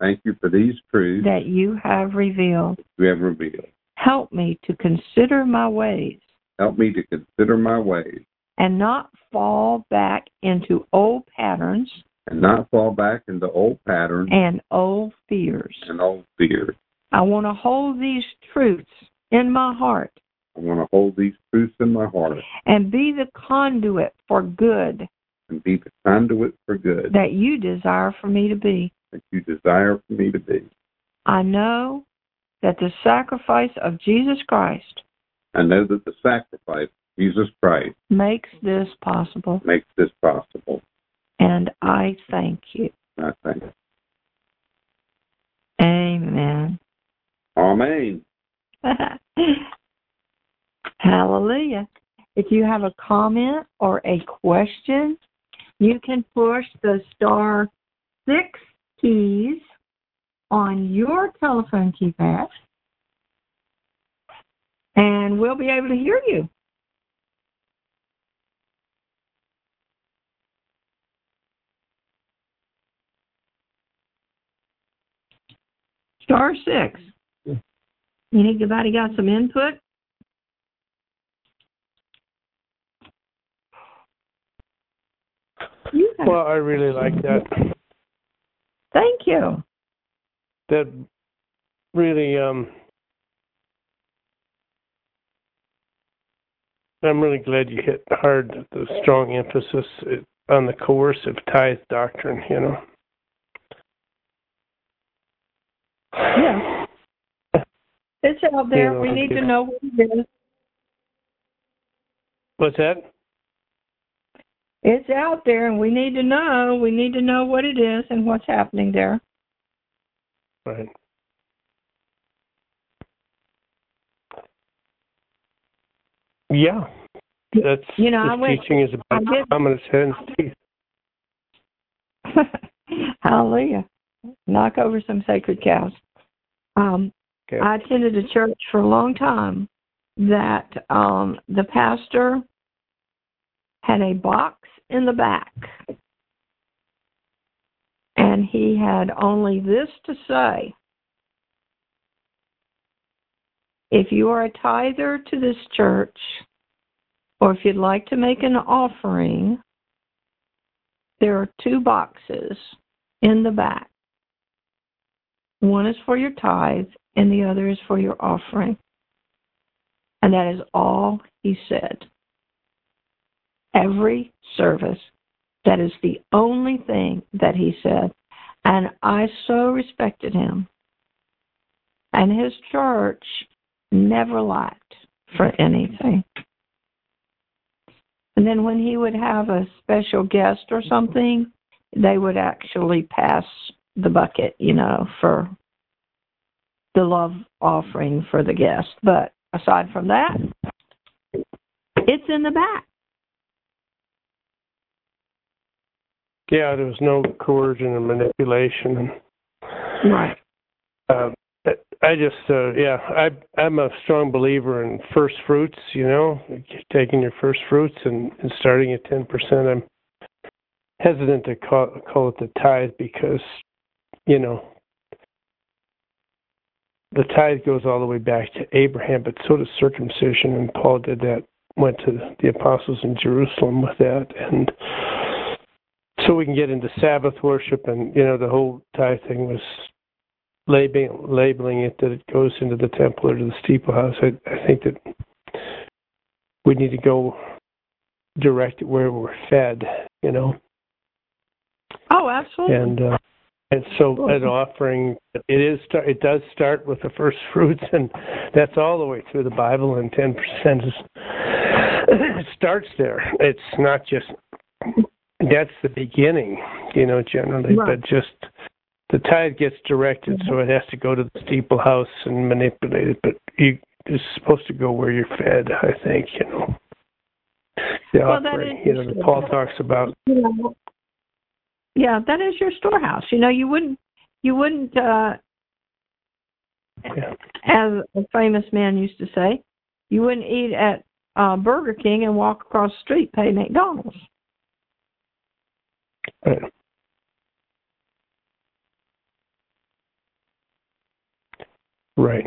Thank you for these truths that you have revealed. you have revealed. Help me to consider my ways Help me to consider my ways and not fall back into old patterns and not fall back into old patterns and old fears. and old fears. I want to hold these truths in my heart I want to hold these truths in my heart and be the conduit for good and be the conduit for good that you desire for me to be. that you desire for me to be. I know that the sacrifice of Jesus Christ I know that the sacrifice of Jesus Christ makes this possible, makes this possible. and I thank you. I thank you. Amen. Amen. Hallelujah. If you have a comment or a question, you can push the star six keys on your telephone keypad, and we'll be able to hear you. Star six. Anybody got some input? Well, I really like that. Thank you. That really, um, I'm really glad you hit hard the strong emphasis on the coercive tithe doctrine. You know. Yeah. It's out there. Yeah, we need to know what it is. What's that? It's out there, and we need to know. We need to know what it is and what's happening there. Right. Yeah. That's You know, I went- teaching is about sense teeth. Hallelujah. Knock over some sacred cows. Um, Okay. I attended a church for a long time that um, the pastor had a box in the back. And he had only this to say If you are a tither to this church, or if you'd like to make an offering, there are two boxes in the back. One is for your tithe, and the other is for your offering. And that is all he said. Every service, that is the only thing that he said. And I so respected him. And his church never lacked for anything. And then when he would have a special guest or something, they would actually pass the bucket, you know, for the love offering for the guest. But aside from that, it's in the back. Yeah, there was no coercion and manipulation. Right. Uh, I just, uh, yeah, I, I'm a strong believer in first fruits. You know, taking your first fruits and, and starting at ten percent. I'm hesitant to call call it the tithe because, you know, the tithe goes all the way back to Abraham, but so does circumcision, and Paul did that. Went to the apostles in Jerusalem with that, and so we can get into Sabbath worship, and you know, the whole tithe thing was labeling labeling it that it goes into the temple or to the steeple house. I, I think that we need to go direct where we're fed, you know. Oh, absolutely. And uh, and so oh. an offering it is it does start with the first fruits, and that's all the way through the Bible. And ten percent is it starts there. It's not just that's the beginning, you know, generally, right. but just the tithe gets directed, so it has to go to the steeple house and manipulate it. But you, it's supposed to go where you're fed. I think you know. The well, offering, you know, Paul talks about. You know, yeah, that is your storehouse. You know, you wouldn't, you wouldn't, uh, as a famous man used to say, you wouldn't eat at uh, Burger King and walk across the street pay McDonald's. Right. Right.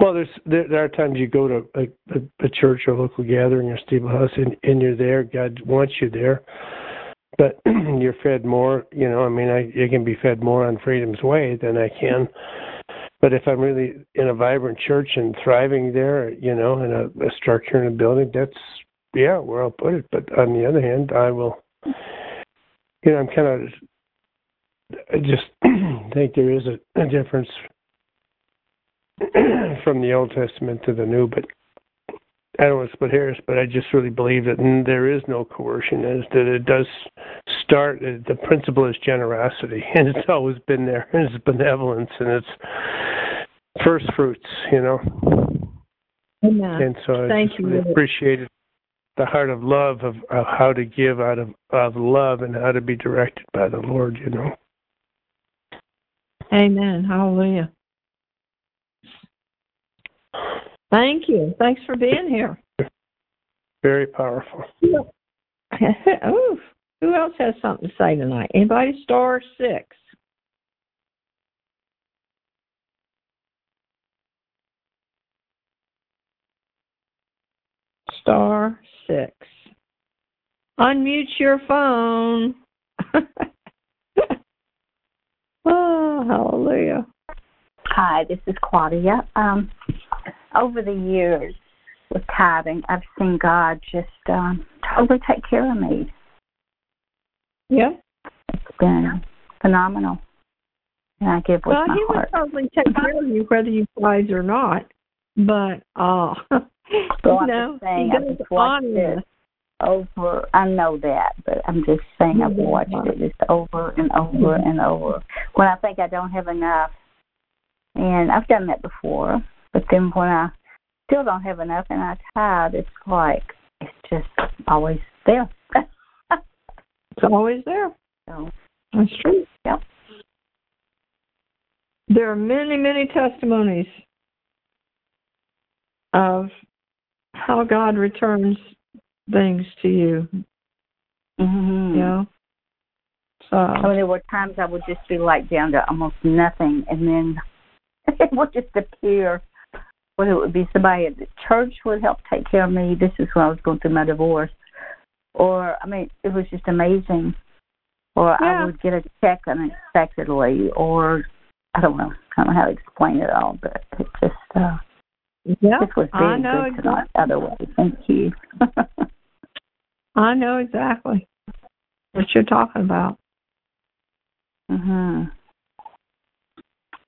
Well, there's there, there are times you go to a, a, a church or a local gathering or steeple house and, and you're there. God wants you there, but you're fed more. You know, I mean, I, I can be fed more on Freedom's Way than I can. But if I'm really in a vibrant church and thriving there, you know, in a, a structure in a building, that's yeah, where I'll put it. But on the other hand, I will. You know, I'm kind of. I just think there is a, a difference from the Old Testament to the New, but I don't want to split hairs, but I just really believe that there is no coercion, is that it does start, uh, the principle is generosity, and it's always been there, and it's benevolence, and it's first fruits, you know. Amen. And so I Thank you. appreciated the heart of love of, of how to give out of, of love and how to be directed by the Lord, you know. Amen. Hallelujah. Thank you. Thanks for being here. Very powerful. Ooh, who else has something to say tonight? Anybody? Star six. Star six. Unmute your phone. oh, hallelujah. Hi, this is Claudia. Um, over the years with tithing, I've seen God just um, totally take care of me. Yeah. It's been phenomenal. And I give with well, my he heart. would probably take care of you whether you tithe or not. But uh Well, I'm no, just saying, he I've does just watched it over. I know that, but I'm just saying, I've watched it just over and over and over. When I think I don't have enough, and I've done that before, but then when I still don't have enough and I tithe, it's like it's just always there. It's always there. so, That's true. Yep. There are many, many testimonies of how God returns things to you. mm-hmm. You know? So I mean, there were times I would just be like down to almost nothing, and then it would just appear. Whether it would be somebody at the church would help take care of me. This is when I was going through my divorce, or I mean, it was just amazing. Or Yeah. I would get a check unexpectedly, or I don't know, I don't know how to explain it all, but it just uh, yeah, this was I very know good tonight. Other way, thank you. I know exactly what you're talking about. mhm.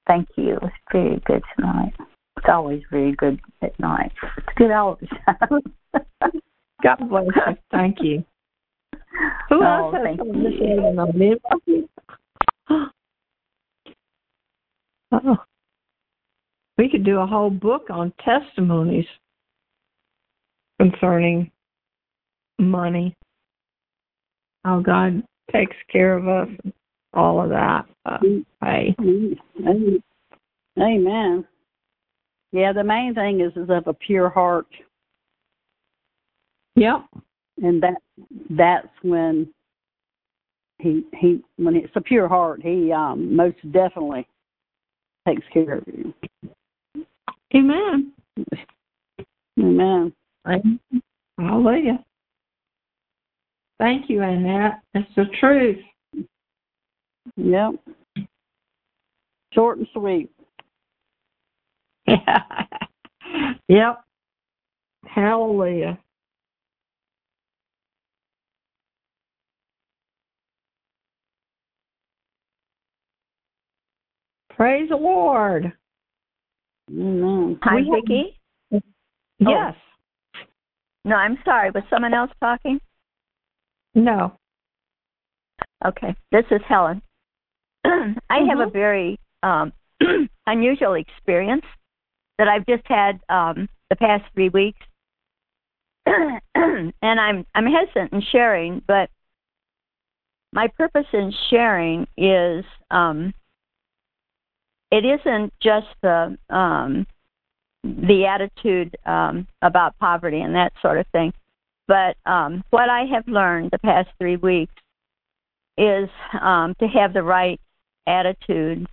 Thank you. It was very good tonight. It's always very good at night. It's good all the time. God bless you. Thank you. Who Oh, else has thank you. say tonight? Anybody? Oh. We could do a whole book on testimonies concerning money. How God takes care of us, all of that. Uh, hey, Amen. Yeah, the main thing is is of a pure heart, Yep. and that that's when he he when it's a pure heart, he um most definitely takes care of you. Amen. Amen. Hallelujah. Thank you, Annette. It's the truth. Yep. Short and sweet. yep. Hallelujah. Praise the Lord. Amen. Hi, We Vicki. Yes. No, I'm sorry. Was someone else talking? No. Okay. This is Helen. I have a Mhm. very um, unusual experience that I've just had um, the past three weeks, and I'm I'm hesitant in sharing, but my purpose in sharing is um, it isn't just the um, the attitude um, about poverty and that sort of thing, but um, what I have learned the past three weeks is um, to have the right attitude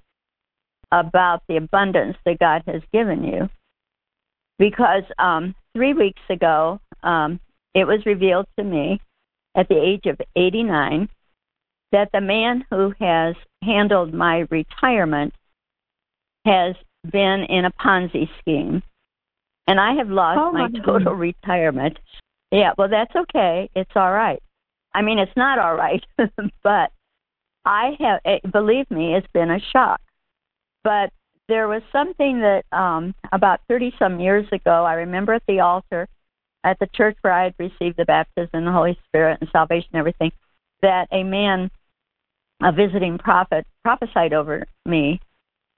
about the abundance that God has given you. Because um, three weeks ago, um, it was revealed to me at the age of 89 that the man who has handled my retirement has been in a Ponzi scheme. And I have lost Oh, my my total retirement. Yeah, well, that's okay. It's all right. I mean, it's not all right, but I have, eh, believe me, it's been a shock. But there was something that um, about 30 some years ago, I remember at the altar at the church where I had received the baptism in the Holy Spirit and salvation and everything, that a man, a visiting prophet, prophesied over me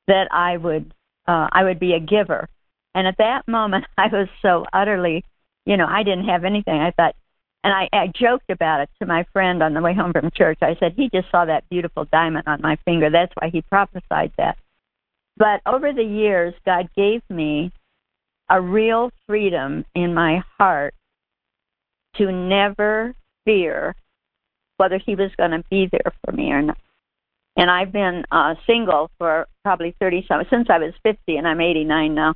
that I would uh, I would be a giver. And at that moment, I was so utterly, you know, I didn't have anything. I thought, and I, I joked about it to my friend on the way home from church. I said, he just saw that beautiful diamond on my finger. That's why he prophesied that. But over the years, God gave me a real freedom in my heart to never fear whether he was going to be there for me or not. And I've been uh, single for probably 30 some since I was 50, and I'm 89 now.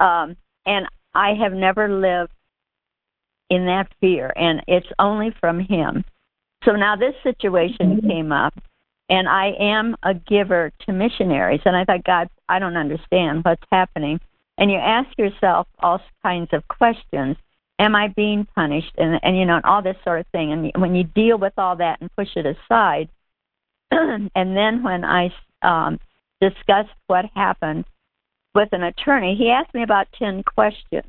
Um, and I have never lived in that fear, and it's only from him. So now this situation came up, and I am a giver to missionaries. And I thought, God, I don't understand what's happening. And you ask yourself all kinds of questions. Am I being punished? And, and you know, and all this sort of thing. And when you deal with all that and push it aside, and then when I um, discussed what happened with an attorney, he asked me about 10 questions.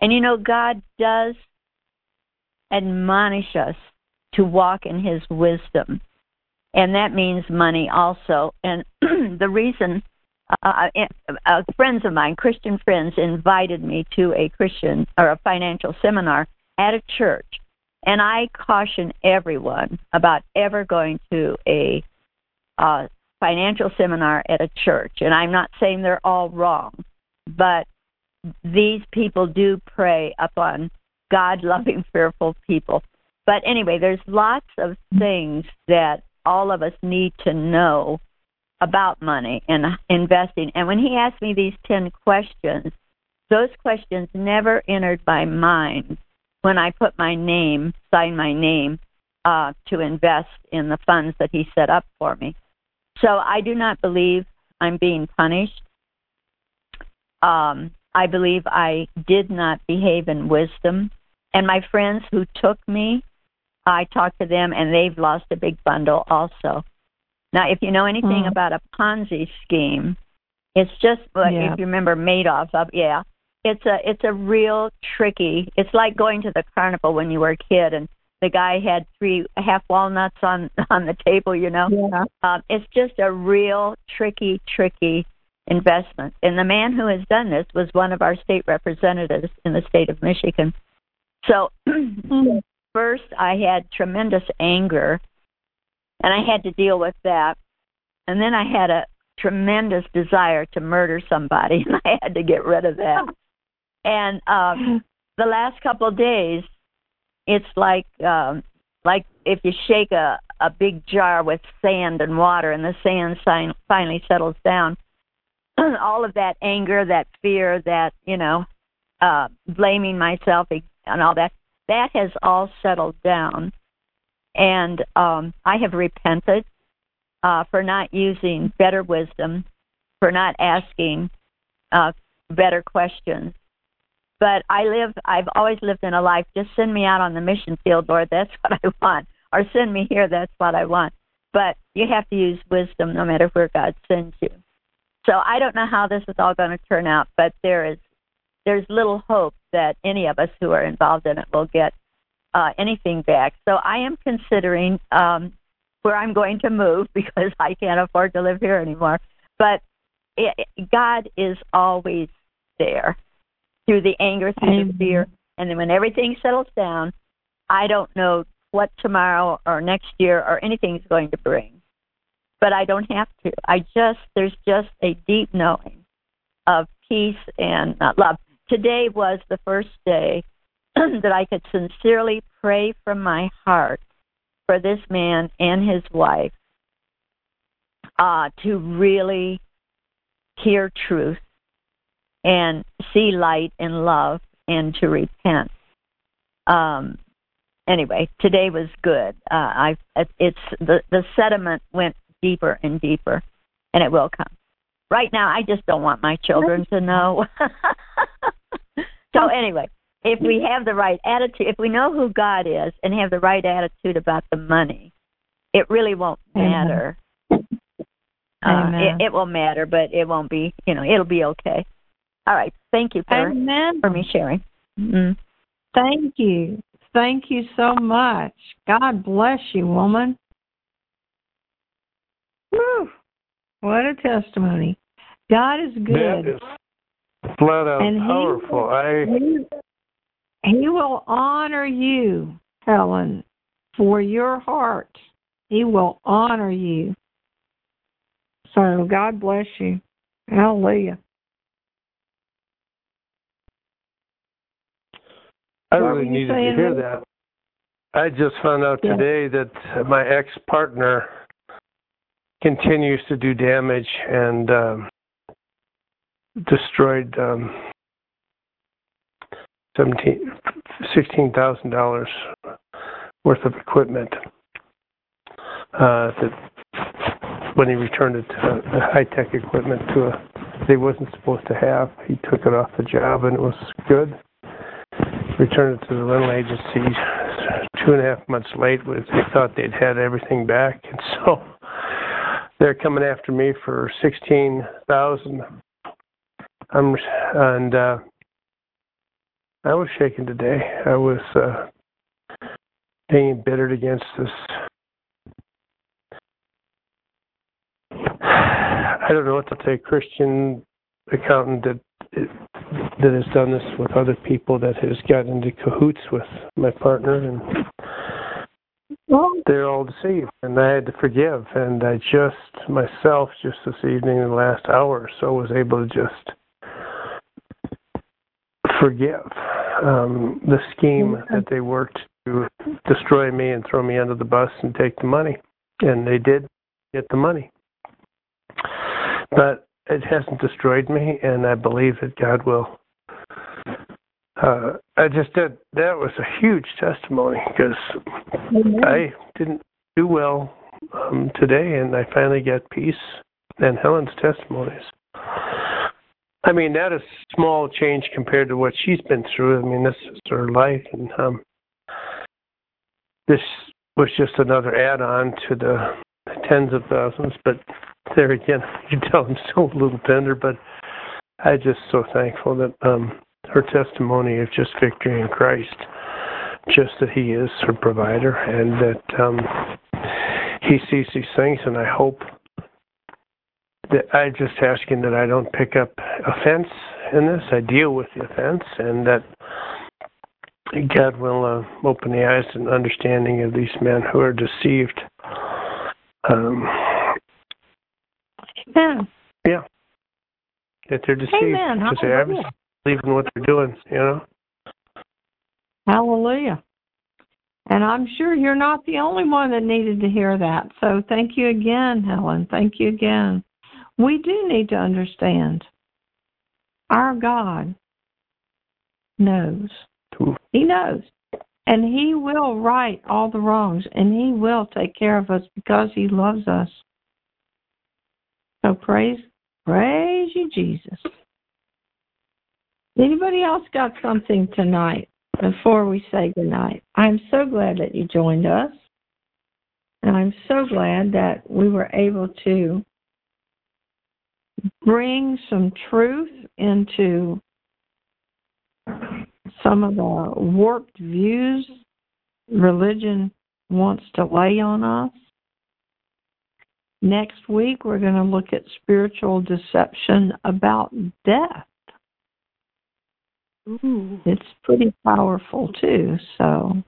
And you know, God does admonish us to walk in his wisdom. And that means money also. And the reason uh, uh, friends of mine, Christian friends, invited me to a Christian or a financial seminar at a church. And I caution everyone about ever going to a uh, financial seminar at a church. And I'm not saying they're all wrong, but these people do prey upon God loving, fearful people. But anyway, there's lots of things that all of us need to know about money and investing. And when he asked me these 10 questions, those questions never entered my mind when I put my name, signed my name, uh, to invest in the funds that he set up for me. So I do not believe I'm being punished. Um, I believe I did not behave in wisdom. And my friends who took me, I talked to them and they've lost a big bundle also. Now, if you know anything Mm. about a Ponzi scheme, it's just like Yeah. if you remember Madoff, uh, yeah, it's a it's a real tricky. It's like going to the carnival when you were a kid and the guy had three half walnuts on on the table, you know. Yeah. Um, it's just a real tricky, tricky investment. And the man who has done this was one of our state representatives in the state of Michigan. So first, I had tremendous anger, and I had to deal with that. And then I had a tremendous desire to murder somebody, and I had to get rid of that. And um, the last couple of days, it's like um, like if you shake a a big jar with sand and water, and the sand sign, finally settles down. all of that anger, that fear, that you know, uh, blaming myself and all that, that has all settled down. And um, I have repented uh, for not using better wisdom, for not asking uh, better questions. But I live, I've always lived in a life, just send me out on the mission field, Lord, that's what I want. Or send me here, that's what I want. But you have to use wisdom no matter where God sends you. So I don't know how this is all going to turn out, but there is there's little hope that any of us who are involved in it will get uh, anything back. So I am considering um, where I'm going to move because I can't afford to live here anymore. But it, God is always there through the anger, through the fear, and then when everything settles down, I don't know what tomorrow or next year or anything is going to bring. But I don't have to. I just there's just a deep knowing of peace and uh, love. Today was the first day that I could sincerely pray from my heart for this man and his wife uh, to really hear truth and see light and love and to repent. Um, anyway, today was good. Uh, I it's the the sediment went deeper and deeper, and it will come. Right now, I just don't want my children to know. so anyway, if we have the right attitude, if we know who God is and have the right attitude about the money, it really won't matter. Uh, it, it will matter, but it won't be. You know, it'll be okay. All right. Thank you for Amen. for me sharing. Mm-hmm. Thank you. Thank you so much. God bless you, woman. Whew. What a testimony. God is good. That is flat out And he- powerful. I He, he will honor you, Helen, for your heart. He will honor you. So God bless you. Hallelujah. I really needed to hear that. I just found out Yeah. today that my ex partner continues to do damage and um, destroyed um, seventeen sixteen thousand dollars worth of equipment. Uh, that when he returned it to the high tech equipment to a they wasn't supposed to have, he took it off the job and it was good returned it to the rental agency two and a half months late with they thought they'd had everything back. And so they're coming after me for sixteen thousand. I'm and uh I was shaken today. I was uh being embittered against this. I don't know what to say, Christian accountant that that has done this with other people that has gotten into cahoots with my partner and Well, they're all deceived and I had to forgive and I just myself just this evening in the last hour or so was able to just forgive um the scheme that they worked to destroy me and throw me under the bus and take the money and they did get the money. But it hasn't destroyed me and I believe that God will uh, I just did. That was a huge testimony because I didn't do well um, today, and I finally got peace. And Helen's testimonies. I mean, that is small change compared to what she's been through. I mean, this is her life, and um, this was just another add-on to the tens of thousands. But there again, you tell I'm so a little tender, but I just so thankful that um, her testimony of just victory in Christ, just that He is her provider, and that um, He sees these things, and I hope that I just asking that I don't pick up offense in this. I deal with the offense, and that God will uh, open the eyes and understanding of these men who are deceived. Um, Amen. Yeah. That they're deceived. Amen. To say, I'm Hallelujah. believing what they're doing, you know? Hallelujah. And I'm sure you're not the only one that needed to hear that. So thank you again, Helen. Thank you again. We do need to understand our God knows. Ooh. He knows. And He will right all the wrongs and He will take care of us because He loves us. So praise, praise you, Jesus. Anybody else got something tonight before we say goodnight? I'm so glad that you joined us. And I'm so glad that we were able to bring some truth into some of the warped views religion wants to lay on us. Next week, we're going to look at spiritual deception about death. Ooh, It's pretty powerful, too. So,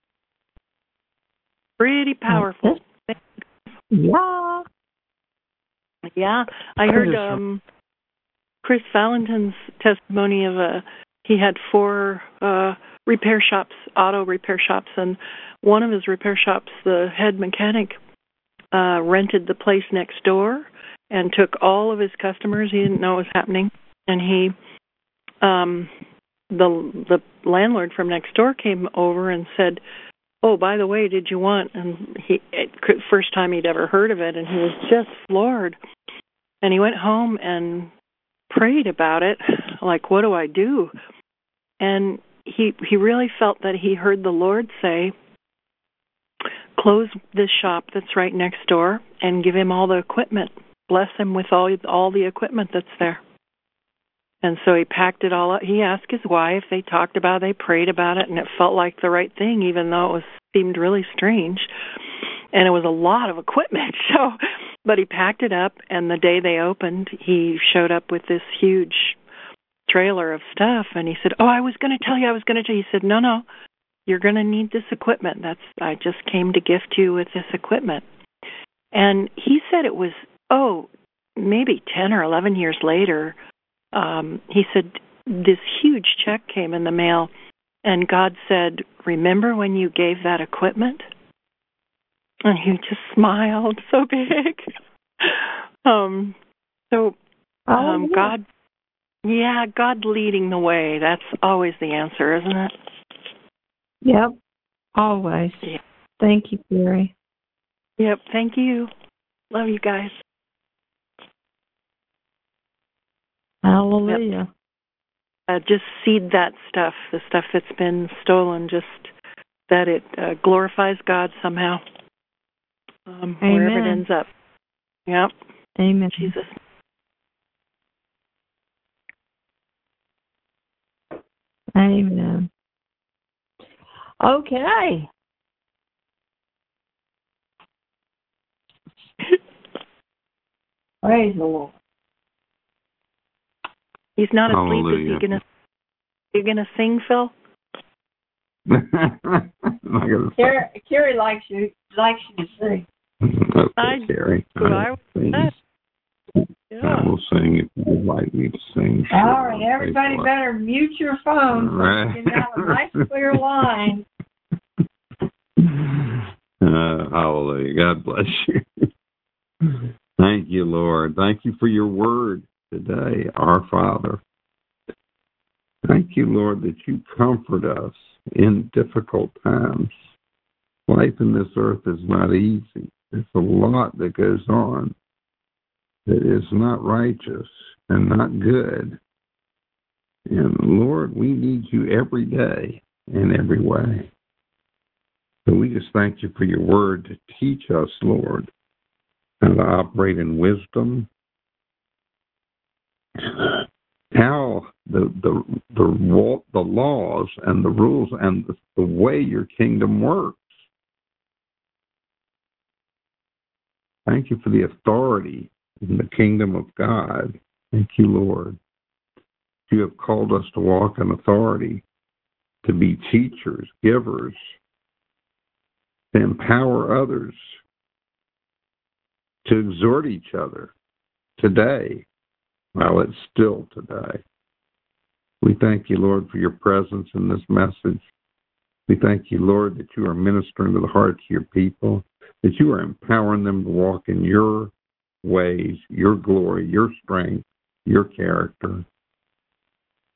pretty powerful. yeah. Yeah, I heard um Chris Valentin's testimony of a he had four uh repair shops, auto repair shops and one of his repair shops, the head mechanic uh rented the place next door and took all of his customers. He didn't know what was happening. And he um the the landlord from next door came over and said oh by the way did you want and he it, first time he'd ever heard of it and he was just floored. And he went home and prayed about it like what do i do? And he he really felt that he heard the lord say close this shop that's right next door and give him all the equipment bless him with all all the equipment that's there and so he packed it all up. He asked his wife. They talked about it. They prayed about it, and it felt like the right thing, even though it was seemed really strange. And it was a lot of equipment. So, but he packed it up, and the day they opened, he showed up with this huge trailer of stuff. And he said, "Oh, I was going to tell you. I was going to tell you." He said, "No, no, you're going to need this equipment. That's I just came to gift you with this equipment." And he said it was oh, maybe ten or eleven years later um, he said this huge check came in the mail, and God said, "Remember when you gave that equipment?" And he just smiled so big. um, so um, Hallelujah. God, yeah, God leading the way. That's always the answer, isn't it? Yep. Always. Yeah. Thank you, Gary. Yep. Thank you. Love you guys. Hallelujah. uh, just seed that stuff, the stuff that's been stolen, just that it uh, glorifies God somehow, um, wherever it ends up. Yep, Amen. Jesus. Amen. Okay. Praise the Lord. He's not asleep. Is Hallelujah. he gonna? You gonna sing, Phil? I'm gonna. Carrie, Carrie likes you likes you to sing. Okay, I- Carrie. so I I would will sing. say. I Yeah. will sing if you like me to sing. Sure, All right, everybody better mute your phone so you can have a nice clear line. Uh, hallelujah. God bless you. Thank you, Lord. Thank you for your word today, our Father. Thank you, Lord, that you comfort us in difficult times. Life in this earth is not easy. There's a lot that goes on that is not righteous and not good. And Lord, we need you every day in every way. So we just thank you for your word to teach us, Lord, how to operate in wisdom, how the the the the laws and the rules and the, the way your kingdom works. Thank you for the authority in the kingdom of God. Thank you, Lord. You have called us to walk in authority, to be teachers, givers, to empower others, to exhort each other, today while it's still today. We thank you, Lord, for your presence in this message. We thank you, Lord, that you are ministering to the hearts of your people, that you are empowering them to walk in your ways, your glory, your strength, your character.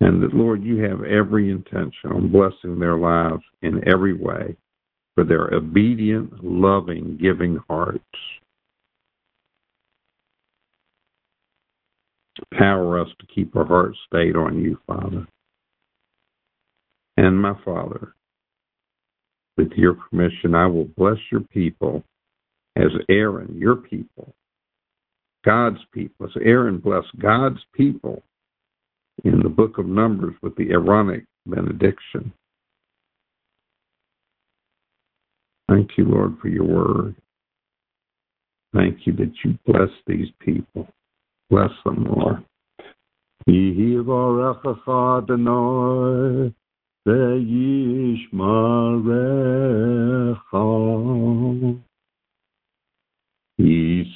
And that, Lord, you have every intention on blessing their lives in every way for their obedient, loving, giving hearts. Empower us to keep our hearts stayed on you, Father. And my Father, with your permission, I will bless your people as Aaron, your people, God's people. So Aaron blessed God's people in the book of Numbers with the Aaronic benediction. Thank you, Lord, for your word. Thank you that you bless these people. Bless them, Lord.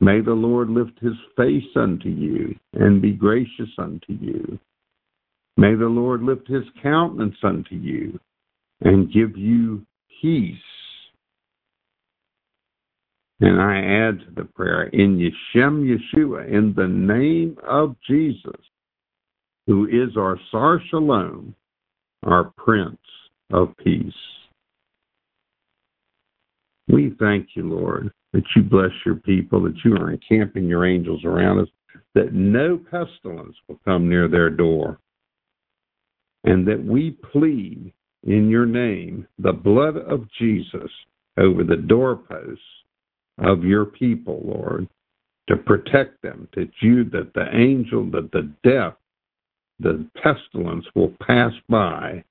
May the Lord lift his face unto you and be gracious unto you. May the Lord lift his countenance unto you and give you peace. And I add to the prayer in Yeshem Yeshua, in the name of Jesus, who is our Sar Shalom, our Prince of Peace. We thank you, Lord, that you bless your people, that you are encamping your angels around us, that no pestilence will come near their door, and that we plead in your name the blood of Jesus over the doorposts of your people, Lord, to protect them, that you, that the angel, that the death, the pestilence will pass by,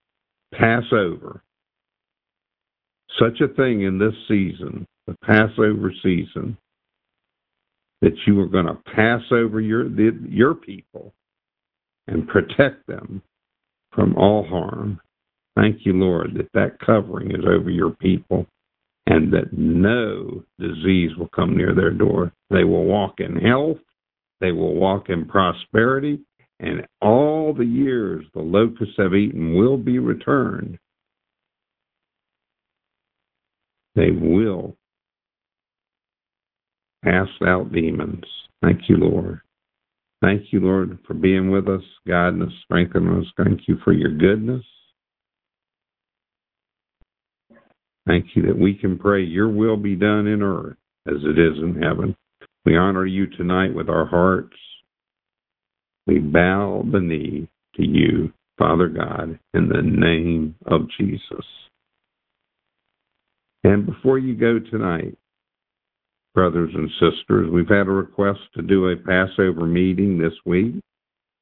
pass over. Such a thing in this season, the Passover season, that you are going to pass over your your people and protect them from all harm. Thank you, Lord, that that covering is over your people and that no disease will come near their door. They will walk in health, they will walk in prosperity, and all the years the locusts have eaten will be returned. They will cast out demons. Thank you, Lord. Thank you, Lord, for being with us, guiding us, strengthening us. Thank you for your goodness. Thank you that we can pray, Your will be done in earth as it is in heaven. We honor you tonight with our hearts. We bow the knee to you, Father God, in the name of Jesus. And before you go tonight, brothers and sisters, we've had a request to do a Passover meeting this week.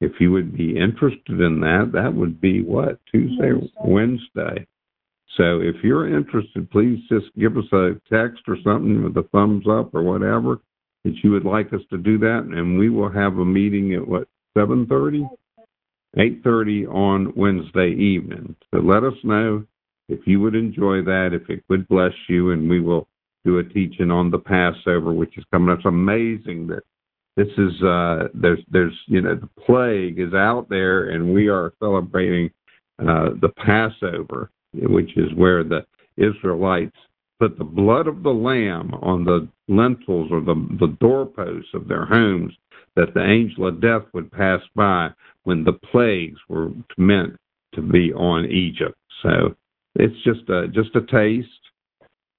If you would be interested in that, that would be what? Tuesday, Wednesday. Wednesday. So if you're interested, please just give us a text or something with a thumbs up or whatever that you would like us to do that, and we will have a meeting at what seven thirty, eight thirty on Wednesday evening. So let us know if you would enjoy that, if it would bless you, and we will do a teaching on the Passover, which is coming up. It's amazing that this is uh, there's there's you know the plague is out there, and we are celebrating uh, the Passover which is where the Israelites put the blood of the lamb on the lentils or the, the doorposts of their homes, that the angel of death would pass by when the plagues were meant to be on Egypt. So it's just a just a taste.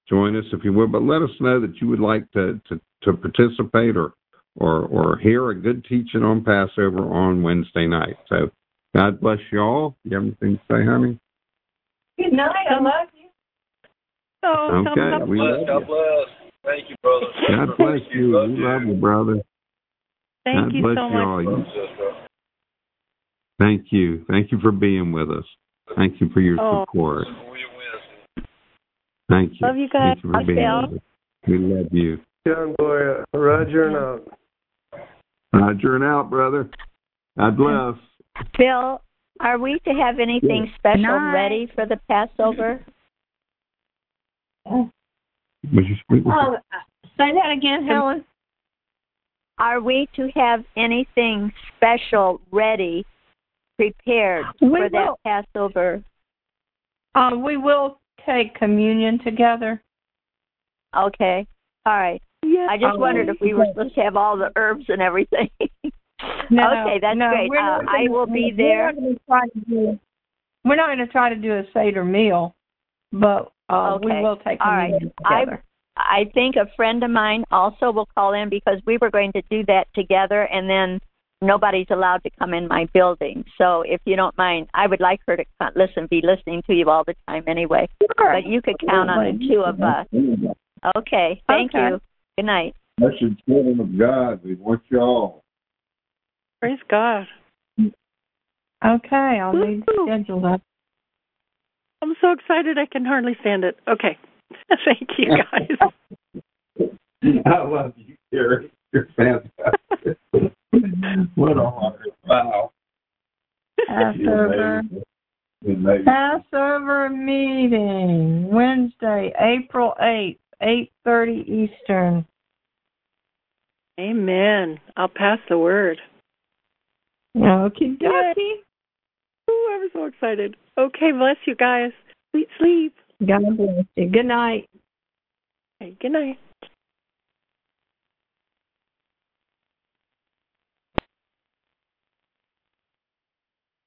Join us if you will, but let us know that you would like to to, to participate or or or hear a good teaching on Passover on Wednesday night. So God bless you all. You have anything to say, honey? Good night. I love you. Oh, okay. God we bless. love God you. bless. Thank you, brother. God bless you. We love you, brother. Thank God you bless so you much. all. Thank you. Thank you for being with us. Thank you for your Oh. support. Thank you. Love you guys. Thank you for Love being you. with us. We love you. John Boy, Roger and out. Roger and out, brother. God bless. Bill, are we to have anything special Night. ready for the Passover? Would you speak? with Oh, say that again, Helen. Are we to have anything special ready, prepared We for that. Passover? Um, we will take communion together. Okay. All right. Yes. I just wondered if we were supposed to have all the herbs and everything. No, okay, that's no, great. Uh, I gonna- will be there. not gonna try to do- We're not going to try to do a Seder meal, but uh, we will take All right. communion I together. I think a friend of mine also will call in because we were going to do that together, and then nobody's allowed to come in my building. So if you don't mind, I would like her to co- listen, be listening to you all the time anyway. But you could count on the two of us. Okay. Thank Okay. you. Good night. Blessed children of God, we want you all. Praise God. Okay, I'll need to schedule that. I'm so excited I can hardly stand it. Okay. Thank you guys. I love you, Gary. You're fantastic. what a heart. Wow. Passover. Passover meeting Wednesday, April eighth, eight thirty Eastern. Amen. I'll pass the word. Okay, dokie. Ooh, I'm so excited. Okay, bless you guys. Sweet sleep. God bless you. Good night. Okay, good night.